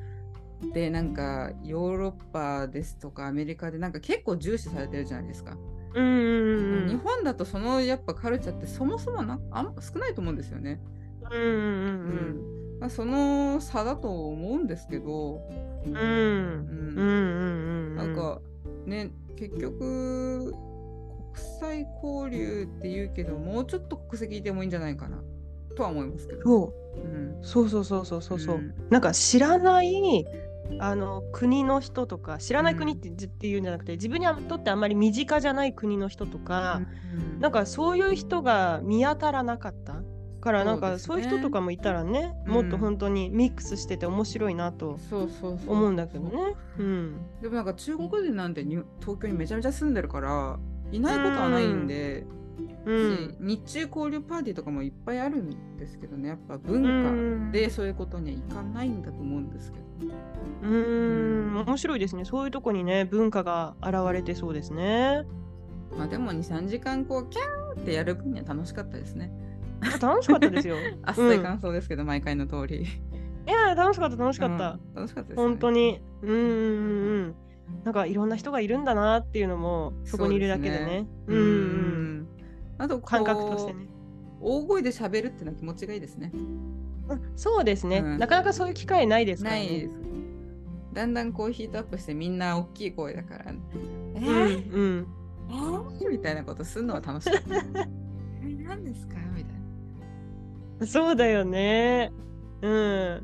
Speaker 2: でなんかヨーロッパですとかアメリカでなんか結構重視されてるじゃないですか。
Speaker 1: うんうんうん
Speaker 2: 日本だとそのやっぱカルチャーってそもそもなあん少ないと思うんですよね。
Speaker 1: うんうんうん
Speaker 2: まあ、その差だと思うんですけど、
Speaker 1: うん。うん。
Speaker 2: うんなんかね結局国際交流って言うけどもうちょっと国籍いてもいいんじゃないかなとは思いますけど。
Speaker 1: そう。
Speaker 2: うん。
Speaker 1: そうそうそうそうそうそう、
Speaker 2: うん。
Speaker 1: なんか知らないあの国の人とか知らない国って,、っていうんじゃなくて自分にとってあんまり身近じゃない国の人とか、
Speaker 2: うん。
Speaker 1: なんかそういう人が見当たらなかったからなんか
Speaker 2: そう
Speaker 1: いう人とかもいたらね
Speaker 2: うん。
Speaker 1: もっと本当にミックスしてて面白いなと思うんだけどね。う。ん、
Speaker 2: でもなんか中国人なんてに東京にめちゃめちゃ住んでるからいないことはないんで、
Speaker 1: うん。
Speaker 2: し日中交流パーティーとかもいっぱいあるんですけどね。やっぱ文
Speaker 1: うん。
Speaker 2: 化でそういうことにはいかないんだと思うんですけど。
Speaker 1: うーん。面白いですね。そういうとこにね文化が現れてそうですね。
Speaker 2: まあでも23時間こうキャーってやる分には楽しかったですね。
Speaker 1: 楽しかったですよ。
Speaker 2: あっさい感想ですけど、毎回の通り。
Speaker 1: いや楽しかった楽しかった。
Speaker 2: うん楽しかったです、ね。
Speaker 1: 本当に。うんうんうんうん。なんかいろんな人がいるんだなっていうのもそこにいるだけでね。
Speaker 2: そうね
Speaker 1: うんうん。
Speaker 2: あと
Speaker 1: 感覚としてね。
Speaker 2: 大声で喋るっていうのは気持ちがいいですね。
Speaker 1: うんそうですね、
Speaker 2: うん
Speaker 1: なかなかそういう機会ないですからね。
Speaker 2: ないです。だんだんこうヒートアップしてみんな大きい声だから、え
Speaker 1: うん
Speaker 2: ー
Speaker 1: うん、
Speaker 2: えー？みたいなことするのは楽しかった。え何ですか？みたいな。
Speaker 1: そうだよね。うん。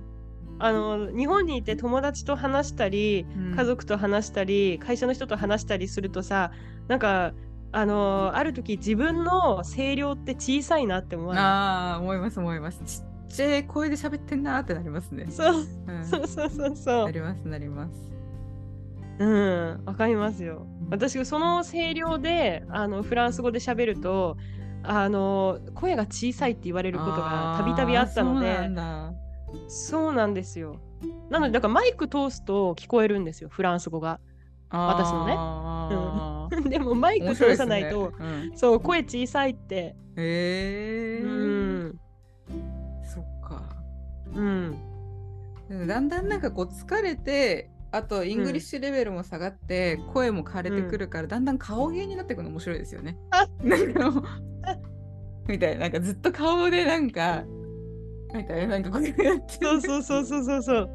Speaker 1: あの日本にいて友達と話したり
Speaker 2: うん
Speaker 1: 家族と話したり、会社の人と話したりするとさなんかあのある時自分の声量って小さいなって思わない？
Speaker 2: ああ、思います思います。ちっちゃい声で喋ってんなーってなりますね。
Speaker 1: そう
Speaker 2: うん
Speaker 1: そうそうそうそ
Speaker 2: なりますなります。
Speaker 1: う。うんわかりますよ。私その声量であのフランス語で喋るとあの声が小さいって言われることがたびたびあったので
Speaker 2: そうなんだ。
Speaker 1: そうなんですよ。なのでだからマイク通すと聞こえるんですよフランス語が。私のね でもマイク通さないと、
Speaker 2: うん
Speaker 1: そう声小さいって。
Speaker 2: へえ
Speaker 1: う
Speaker 2: ー。
Speaker 1: ん
Speaker 2: そっか。
Speaker 1: うん
Speaker 2: うんだんだんなんかこう疲れて、あと English level も下がって、声も枯れてくるから、だんだん顔芸になってくるの面白いですよね。
Speaker 1: あ
Speaker 2: なんか みたいな、なんかずっと顔でなんか、みたいな、なんかこうやって
Speaker 1: うそうそうそうそうそう。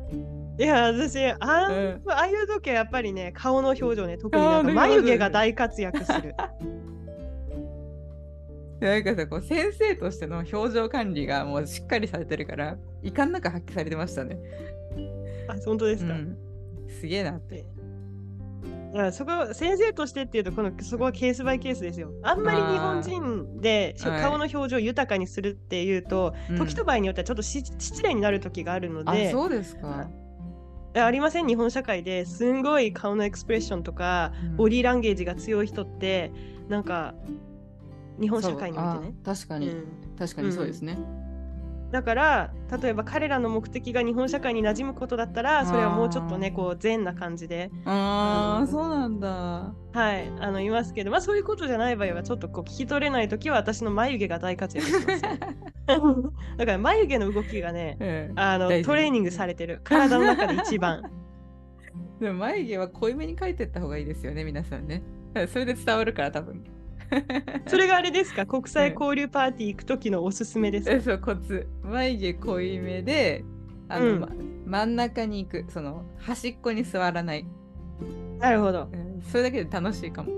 Speaker 1: いや私あん、
Speaker 2: うん
Speaker 1: ああいう時はやっぱりね顔の表情ね特になんか眉毛が大活躍する。
Speaker 2: なんかさこう先生としての表情管理がもうしっかりされてるから遺憾なく発揮されてましたね。
Speaker 1: あ本当ですか？
Speaker 2: うん、すげえなって。
Speaker 1: いやそこ先生としてっていうとこのそこはケースバイケースですよ。あんまり日本人で顔の表情を豊かにするっていうと、
Speaker 2: うん
Speaker 1: 時と場合によってはちょっとし失礼になる時があるの
Speaker 2: あ
Speaker 1: で
Speaker 2: そうですか。
Speaker 1: あありません日本社会ですんごい顔のエクスプレッションとか、
Speaker 2: うん
Speaker 1: ボディーランゲージが強い人ってなんか日本社会においてね。
Speaker 2: 確かに、
Speaker 1: うん
Speaker 2: 確かにそうですね。
Speaker 1: だから例えば彼らの目的が日本社会に馴染むことだったらそれはもうちょっとねこう善な感じで。
Speaker 2: ああ、
Speaker 1: うん。
Speaker 2: そうなんだ。
Speaker 1: はいあのいますけどまあそういうことじゃない場合はちょっとこう聞き取れない時は私の眉毛が大活躍します。だから眉毛の動きがね
Speaker 2: うん
Speaker 1: あのトレーニングされてる。体の中で一番。
Speaker 2: でも眉毛は濃いめに描いてった方がいいですよね、皆さんね。それで伝わるから多分。
Speaker 1: それがあれですか？国際交流パーティー行く時のおすすめですか？
Speaker 2: えそうコツ。眉毛濃いめであの、
Speaker 1: うん。
Speaker 2: ま真ん中に行く。その端っこに座らない、
Speaker 1: なるほど。
Speaker 2: うん。それだけで楽しいかも。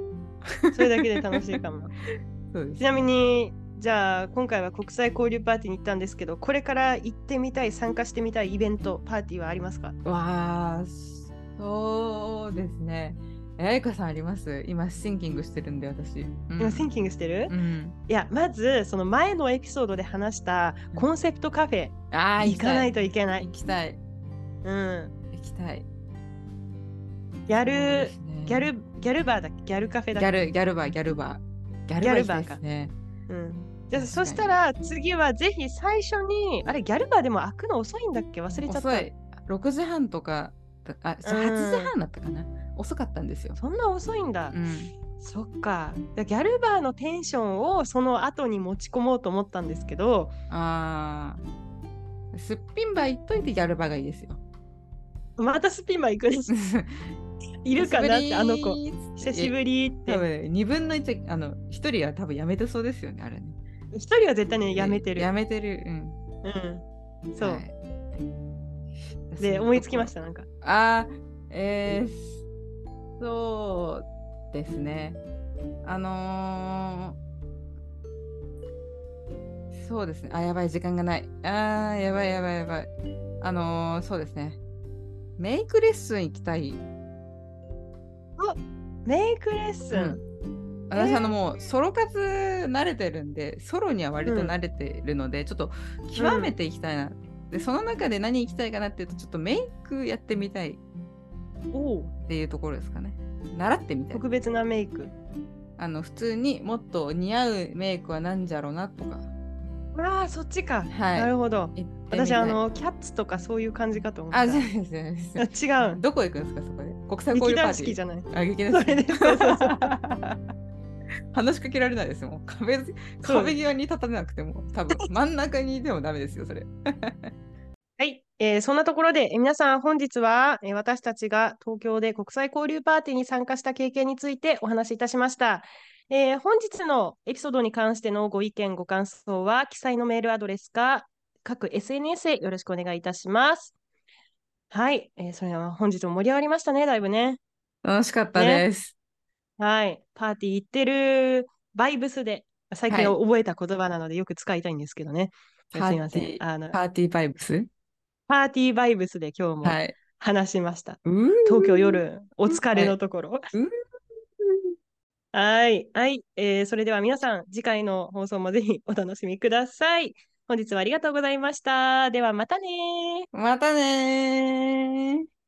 Speaker 1: それだけで楽しいかも。
Speaker 2: そうです。
Speaker 1: ちなみにじゃあ今回は国際交流パーティーに行ったんですけどこれから行ってみたい参加してみたいイベントパーティーはありますか？
Speaker 2: わあそうですねえあいかさんあります？今シンキングしてるんで私、うん。
Speaker 1: 今シンキングしてる、
Speaker 2: うん。
Speaker 1: いやまずその前のエピソードで話したコンセプトカフェ。
Speaker 2: ああ
Speaker 1: 行かない
Speaker 2: と
Speaker 1: といけない。
Speaker 2: 行きたい。
Speaker 1: うん。
Speaker 2: 行きたい。
Speaker 1: ギャル、
Speaker 2: ね。
Speaker 1: ギャルギャルバーだギャルカフェだ
Speaker 2: ギャルギャルバーギャルバー。ギャルバーですね。
Speaker 1: うん。じゃあそしたら次はぜひ最初にあれギャルバーでも開くの遅いんだっけ？忘れちゃった。
Speaker 2: 遅い。6時半とかあそう
Speaker 1: うん。
Speaker 2: 8時半だったかな。遅かったんですよ。
Speaker 1: そんな遅いんだ、
Speaker 2: うん。
Speaker 1: そっか。ギャルバーのテンションをその後に持ち込もうと思ったんですけど。
Speaker 2: あー。すっぴんバー行っといてギャルバーがいいですよ。
Speaker 1: またスピンバー行くんです。いるかなってあの子。久しぶりっ
Speaker 2: 多
Speaker 1: て。
Speaker 2: 分2分の1あの1人は多分やめてそうですよねあれね。
Speaker 1: 一人は絶対ねやめてる。
Speaker 2: やめてる。うん。
Speaker 1: うん。そう、
Speaker 2: はい。
Speaker 1: で思いつきましたなんか
Speaker 2: あーえー、そうですね。あのー、そうですね。あ、やばい、時間がない。あー、やばい、やばい、やばい。あのー、そうですね。メイクレッスン行きたい。
Speaker 1: メイクレッスン、
Speaker 2: うん私、あのもうソロ活慣れてるんでソロには割と慣れてるので、ちょっと極めていきたいな、でその中で何行きたいかなっていうとちょっとメイクやってみたい
Speaker 1: おう。
Speaker 2: っていうところですかね。習ってみたい。
Speaker 1: 特別なメイク。
Speaker 2: あの普通にもっと似合うメイクは何じゃろうなとか。
Speaker 1: ああそっちか、
Speaker 2: はい。
Speaker 1: なるほど。私あのキャッツとかそういう感じかと思った。
Speaker 2: あじゃないです。
Speaker 1: 違う
Speaker 2: どこ行くんですかそこで。国際交
Speaker 1: 劇
Speaker 2: 流パーティー。
Speaker 1: 団四季じゃない。
Speaker 2: あ劇団
Speaker 1: それでそうそうそう
Speaker 2: 話しかけられないですもん壁壁際に立たなくても多分 真ん中にいてもダメですよそれ
Speaker 1: はい、えーそんなところで、えー皆さん本日は、えー私たちが東京で国際交流パーティーに参加した経験についてお話しいたしました。えー本日のエピソードに関してのご意見、ご感想は、記載のメールアドレスか、各 SNS へよろしくお願いいたします。はい、えーそれでは本日も盛り上がりましたね、だいぶね。
Speaker 2: 楽しかった
Speaker 1: ね
Speaker 2: です。
Speaker 1: はい、パーティー行ってるバイブスで、最近
Speaker 2: はい
Speaker 1: 覚えた言葉なのでよく使いたいんですけどね。す
Speaker 2: パーティー
Speaker 1: いません。あの
Speaker 2: パーティーバイブス？
Speaker 1: パーティーバイブスで今日も
Speaker 2: はい。
Speaker 1: 話しました。
Speaker 2: うー
Speaker 1: 東京夜、お疲れのところ。
Speaker 2: うー
Speaker 1: はい、はい、えーそれでは皆さん、次回の放送もぜひお楽しみください。本日はありがとうございました。ではまたね
Speaker 2: またねー。